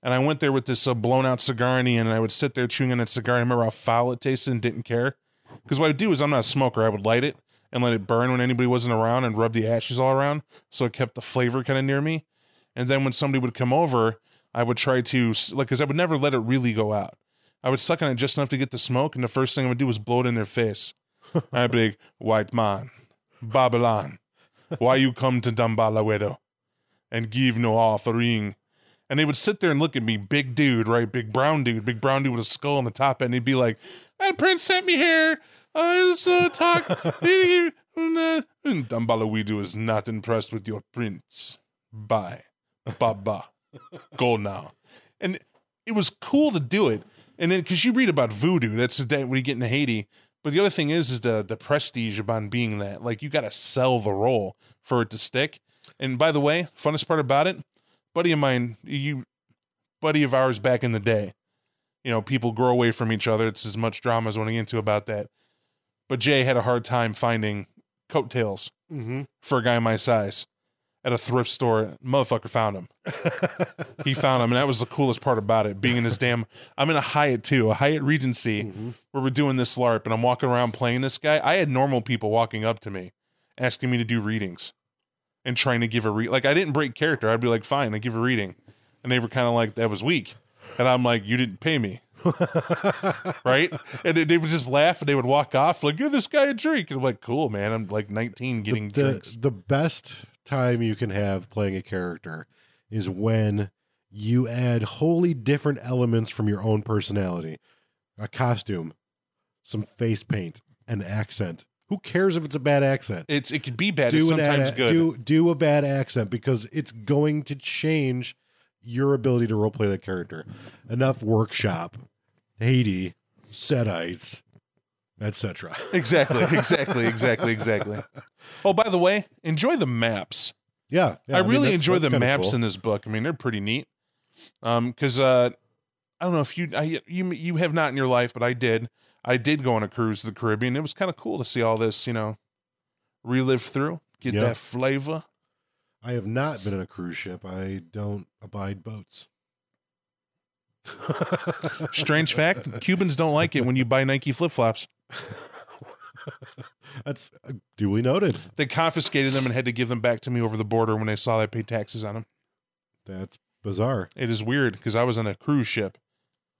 And I went there with this uh, blown out cigar in the end, and I would sit there chewing on that cigar. I remember how foul it tasted and didn't care. Because what I would do is I'm not a smoker. I would light it and let it burn when anybody wasn't around and rub the ashes all around. So it kept the flavor kind of near me. And then when somebody would come over, I would try to, like, because I would never let it really go out. I would suck on it just enough to get the smoke, and the first thing I would do was blow it in their face. I'd be like, white man, Babylon, why you come to Dambala widow and give no offering? And they would sit there and look at me, big dude, right? Big brown dude, big brown dude with a skull on the top, and he'd be like, that prince sent me here. I was uh, talk. and Dambala widow is not impressed with your prince. Bye. Baba. Go now. And it was cool to do it. And then because you read about voodoo, that's the day when you get into Haiti. But the other thing is, is the the prestige upon being that. Like you got to sell the role for it to stick. And by the way, funnest part about it, buddy of mine, you, buddy of ours back in the day. You know, people grow away from each other. It's as much drama as I want to get into about that. But Jay had a hard time finding coattails Mm-hmm. for a guy my size at a thrift store. Motherfucker found him. He found him, and that was the coolest part about it. Being in this damn, I'm in a Hyatt too, a Hyatt Regency, Mhm. where we're doing this LARP, and I'm walking around playing this guy. I had normal people walking up to me, asking me to do readings, and trying to give a read. Like I didn't break character. I'd be like, fine, I give a reading, and they were kind of like, that was weak, and I'm like, you didn't pay me. right? And they, they would just laugh and they would walk off like, "Give this guy a drink." And I'm like, "Cool, man. I'm like 19, getting the, drinks." the best time you can have playing a character is when you add wholly different elements from your own personality a costume some face paint an accent who cares if it's a bad accent It's it could be bad. Do an sometimes ad- good. do do a bad accent because it's going to change your ability to roleplay that character enough workshop haiti setites etc exactly, exactly, exactly, exactly. Oh, by the way, enjoy the maps. yeah, yeah, I mean, really that's- enjoy that's the maps cool. in this book. I mean, they're pretty neat. Um, because uh, I don't know if you I, you you have not in your life, but I did. I did go on a cruise to the Caribbean. It was kind of cool to see all this, you know, relive through, get Yeah. that flavor. I have not been in a cruise ship. I don't abide boats. Strange fact: Cubans don't like it when you buy Nike flip flops. That's uh, duly noted. They confiscated them and had to give them back to me over the border when they saw I paid taxes on them. That's bizarre. It is weird because I was on a cruise ship.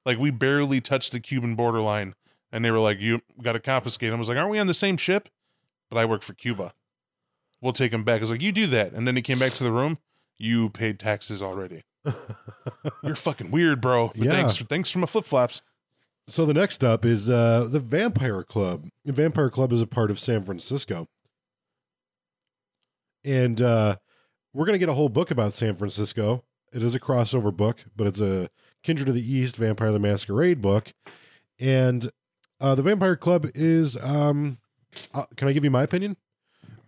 Like we barely touched the Cuban borderline, and they were like, "You got to confiscate." them." I was like, "Aren't we on the same ship?" But I work for Cuba. We'll take him back. I was like, "You do that," and then he came back to the room. You paid taxes already. You're fucking weird, bro. But Yeah. thanks, thanks for my flip flops. So the next up is uh, the Vampire Club. The Vampire Club is a part of San Francisco, and uh, we're going to get a whole book about San Francisco. It is a crossover book, but it's a Kindred of the East Vampire the Masquerade book, and uh, the Vampire Club is. Um, uh, can I give you my opinion?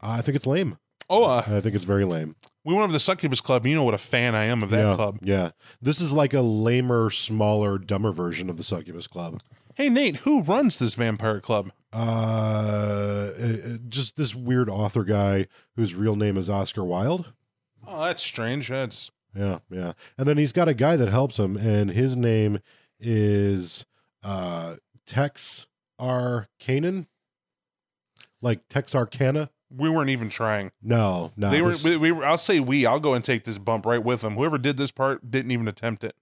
I think it's lame. Oh, uh, I think it's very lame. we went over to the Succubus Club. You know what a fan I am of that yeah, club. Yeah, this is like a lamer, smaller, dumber version of the Succubus Club. Hey, Nate, who runs this vampire club? uh, uh, just this weird author guy whose real name is Oscar Wilde. Oh, that's strange. That's Yeah, yeah. And then he's got a guy that helps him, and his name is uh, Tex R. Kanan, like Tex Arcana. we weren't even trying. No, no. they were, this- we, we were. I'll say we. I'll go and take this bump right with them. Whoever did this part didn't even attempt it.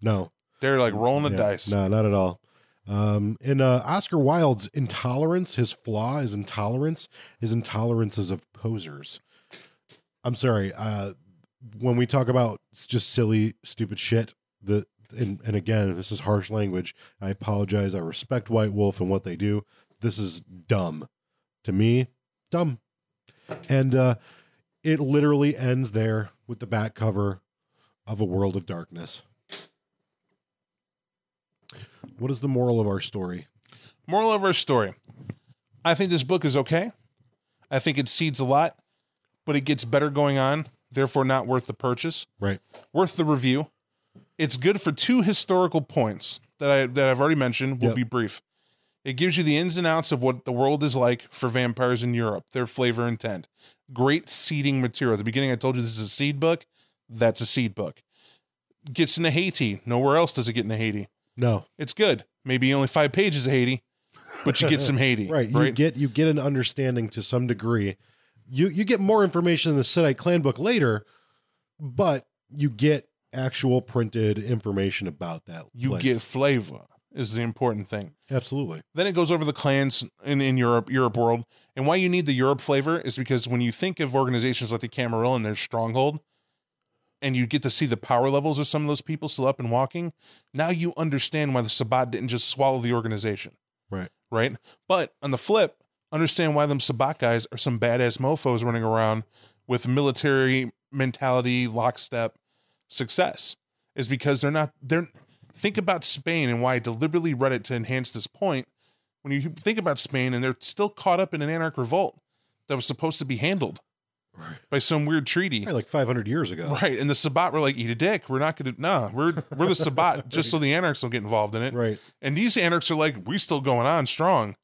no. They're like rolling the Yeah, dice. No, not at all. Um, and uh, Oscar Wilde's intolerance, his flaw is intolerance. His intolerance is of posers. I'm sorry. Uh, when we talk about just silly, stupid shit, the and, and again, this is harsh language. I apologize. I respect White Wolf and what they do. This is dumb to me. Dumb, and uh, it literally ends there with the back cover of a world of darkness. What is the moral of our story? Moral of our story: I think this book is okay. I think it seeds a lot, but it gets better going on. Therefore, not worth the purchase. Right. Worth the review. It's good for two historical points that I that I've already mentioned. Will Yep. be brief. It gives you the ins and outs of what the world is like for vampires in Europe, their flavor intent. Great seeding material. At the beginning, I told you this is a seed book. That's a seed book. Gets into Haiti. Nowhere else does it get into Haiti. No. It's good. Maybe only five pages of Haiti, but you get some Haiti. Right. You get you get an understanding to some degree. You you get more information in the Setite clan book later, but you get actual printed information about that. you place. get flavor is the important thing. absolutely. Then it goes over the clans in, in Europe, Europe world. And why you need the Europe flavor is because when you think of organizations like the Camarilla and their stronghold, and you get to see the power levels of some of those people still up and walking, now you understand why the Sabbat didn't just swallow the organization. Right. Right? But on the flip, understand why them Sabbat guys are some badass mofos running around with military mentality, lockstep success. Is because they're not they're think about Spain and why I deliberately read it to enhance this point. When you think about Spain and they're still caught up in an anarch revolt that was supposed to be handled Right. by some weird treaty. Right, like 500 years ago. Right. And the Sabbat were like, eat a dick. We're not gonna nah, we're we're the Sabbat just so the anarchs don't get involved in it. Right. And these anarchs are like, we still going on strong.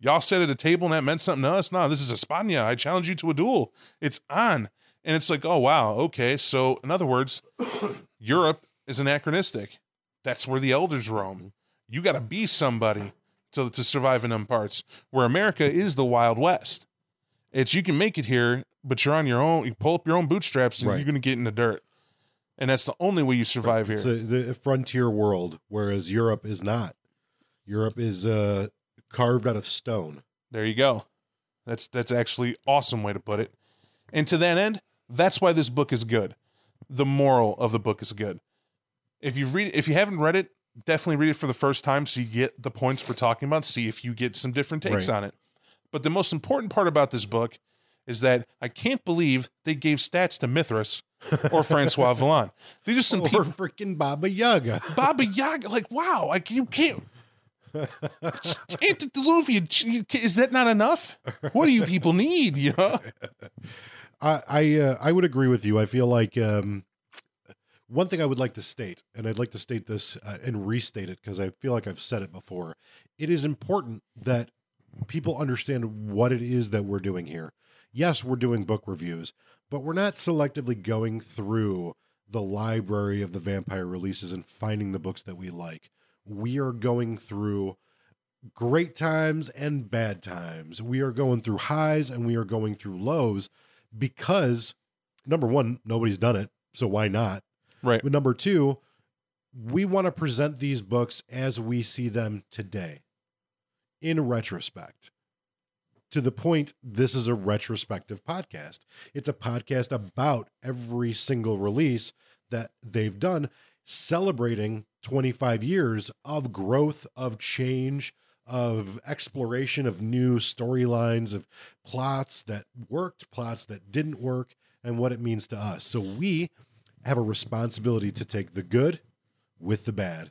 Y'all sat at a table and that meant something to us. Nah, this is Espana. I challenge you to a duel. It's on. And it's like, oh wow, okay. So in other words, Europe is anachronistic. That's where the elders roam. You gotta be somebody to to survive in them parts. Where America is the Wild West. It's you can make it here, but you're on your own. You pull up your own bootstraps and Right. you're gonna get in the dirt. And that's the only way you survive here. It's a, the frontier world, whereas Europe is not. Europe is uh, carved out of stone. There you go. That's that's actually awesome way to put it. And to that end, that's why this book is good. The moral of the book is good. If you read if you haven't read it, definitely read it for the first time so you get the points we're talking about, see if you get some different takes Right. on it. But the most important part about this book is that I can't believe they gave stats to Mithras or Francois Villon. They're just some Or people freaking Baba Yaga. Baba Yaga, like wow, like you can't. Antediluvian, is that not enough? What do you people need? You know, I I, uh, I would agree with you. I feel like um, one thing I would like to state, and I'd like to state this uh, and restate it because I feel like I've said it before. It is important that people understand what it is that we're doing here. Yes, we're doing book reviews, but we're not selectively going through the library of the vampire releases and finding the books that we like. We are going through great times and bad times. We are going through highs and we are going through lows because number one, nobody's done it. So why not? Right. But number two, we want to present these books as we see them today in retrospect. To the point, this is a retrospective podcast. It's a podcast about every single release that they've done, celebrating 25 years of growth, of change, of exploration of new storylines, of plots that worked, plots that didn't work, and what it means to us. So we have a responsibility to take the good with the bad.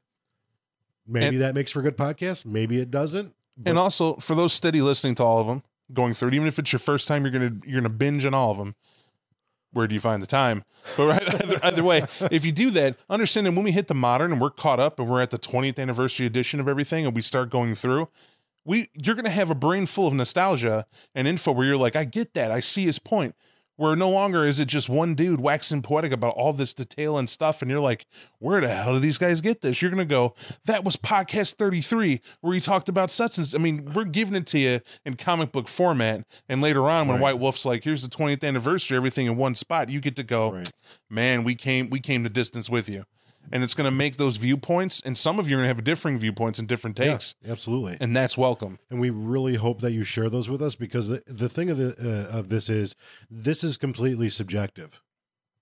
Maybe And- that makes for a good podcast. Maybe it doesn't. and also for those steady listening to all of them, going through it, even if it's your first time, you're gonna you're gonna binge on all of them. Where do you find the time? But right, either, either way, if you do that, understand that when we hit the modern and we're caught up and we're at the 20th anniversary edition of everything and we start going through, we you're gonna have a brain full of nostalgia and info where you're like, I get that, I see his point. Where no longer is it just one dude waxing poetic about all this detail and stuff, and you're like, where the hell do these guys get this? You're gonna go, that was podcast 33 where he talked about and I mean, we're giving it to you in comic book format, and later on when Right. White Wolf's like, here's the 20th anniversary, everything in one spot, you get to go, Right. man, we came we came to distance with you, and it's gonna make those viewpoints, and some of you are gonna have differing viewpoints and different takes, Yeah, absolutely. and that's welcome. and we really hope that you share those with us because the, the thing of the uh, of this is this is completely subjective.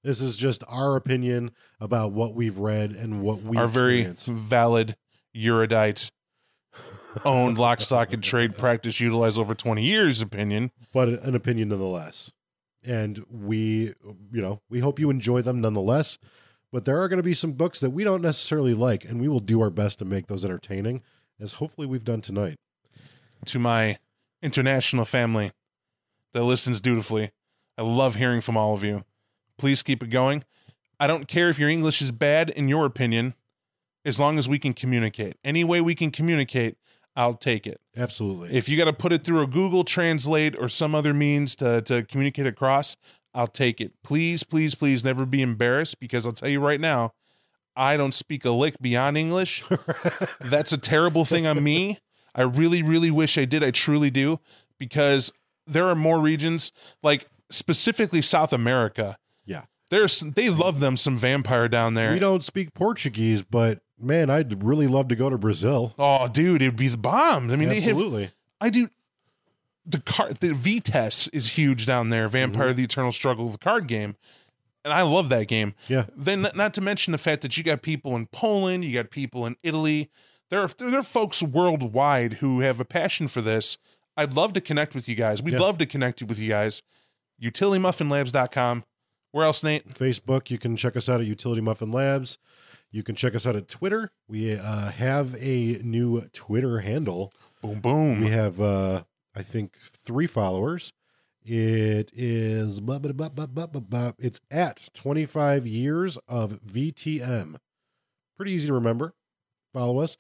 This is just our opinion about what we've read and what we Our very valid erudite owned lock stock and trade practice utilized over 20 years opinion but an opinion nonetheless. And we, you know, we hope you enjoy them nonetheless. But there are going to be some books that we don't necessarily like, and we will do our best to make those entertaining, as hopefully we've done tonight. to my international family that listens dutifully. I love hearing from all of you. Please keep it going. I don't care if your English is bad, in your opinion, as long as we can communicate. Any way we can communicate, I'll take it. Absolutely. If you got to put it through a Google Translate or some other means to, to communicate across, I'll take it. Please, please, please never be embarrassed because I'll tell you right now, I don't speak a lick beyond English. That's a terrible thing on me. I really, really wish I did. I truly do because there are more regions, like specifically South America. yeah. There's they love them some vampire down there. We don't speak Portuguese, but man, I'd really love to go to Brazil. oh, dude, it'd be the bomb. I mean, they have Absolutely. I do. The card, the VTES is huge down there. Vampire: Mm-hmm. The Eternal Struggle, the card game, and I love that game. Yeah. Then, not- to mention the fact that you got people in Poland, you got people in Italy. There are there are folks worldwide who have a passion for this. I'd love to connect with you guys. We'd Yeah. love to connect with you guys. UtilityMuffinLabs.com. Where else, Nate? Facebook. You can check us out at Utility Muffin Labs. You can check us out at Twitter. We uh, have a new Twitter handle. Boom, boom. We have, uh, I think, three followers. It is it's at 25 years of VTM. Pretty easy to remember. Follow us.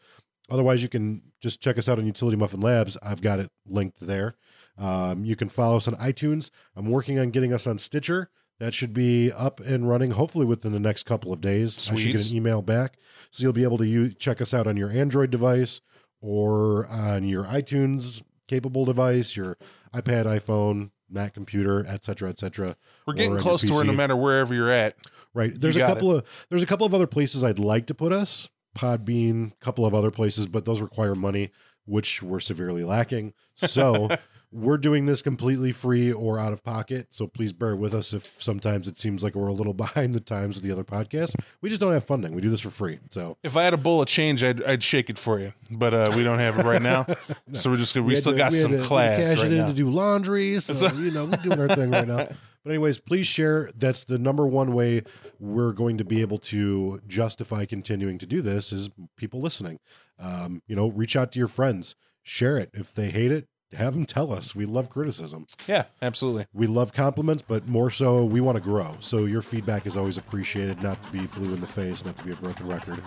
Otherwise, you can just check us out on Utility Muffin Labs. I've got it linked there. Um, you can follow us on iTunes. I'm working on getting us on Stitcher. That should be up and running hopefully within the next couple of days. I should get an email back. So you'll be able to check us out on your Android device or on your iTunes capable device, your iPad, iPhone, Mac computer, et cetera, et cetera. We're getting close to where no matter wherever you're at. Right. There's a couple of there's a couple of other places I'd like to put us. Podbean, a couple of other places, but those require money, which we're severely lacking. So we're doing this completely free or out of pocket. So please bear with us if sometimes it seems like we're a little behind the times with the other podcasts. We just don't have funding. We do this for free. So If I had a bowl of change, I'd, I'd shake it for you. But uh, we don't have it right now. So we're just gonna, we, had still to- got we some to- we class cash right it in now. to do laundry. So, you know, we're doing our thing right now. But anyways, please share. That's the number one way we're going to be able to justify continuing to do this is people listening. Um, you know, reach out to your friends, share it. If they hate it, have them tell us. We love criticism. Yeah, absolutely. We love compliments, but more so, we want to grow. So your feedback is always appreciated, not to be blue in the face, not to be a broken record.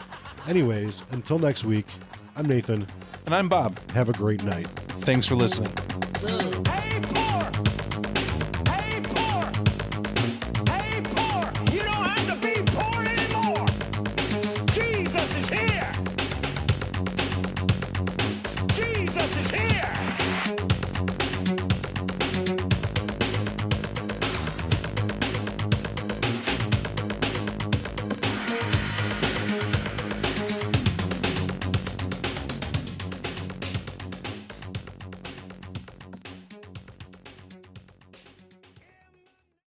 Anyways, until next week, I'm Nathan. And I'm Bob. Have a great night. Thanks for listening. Hey,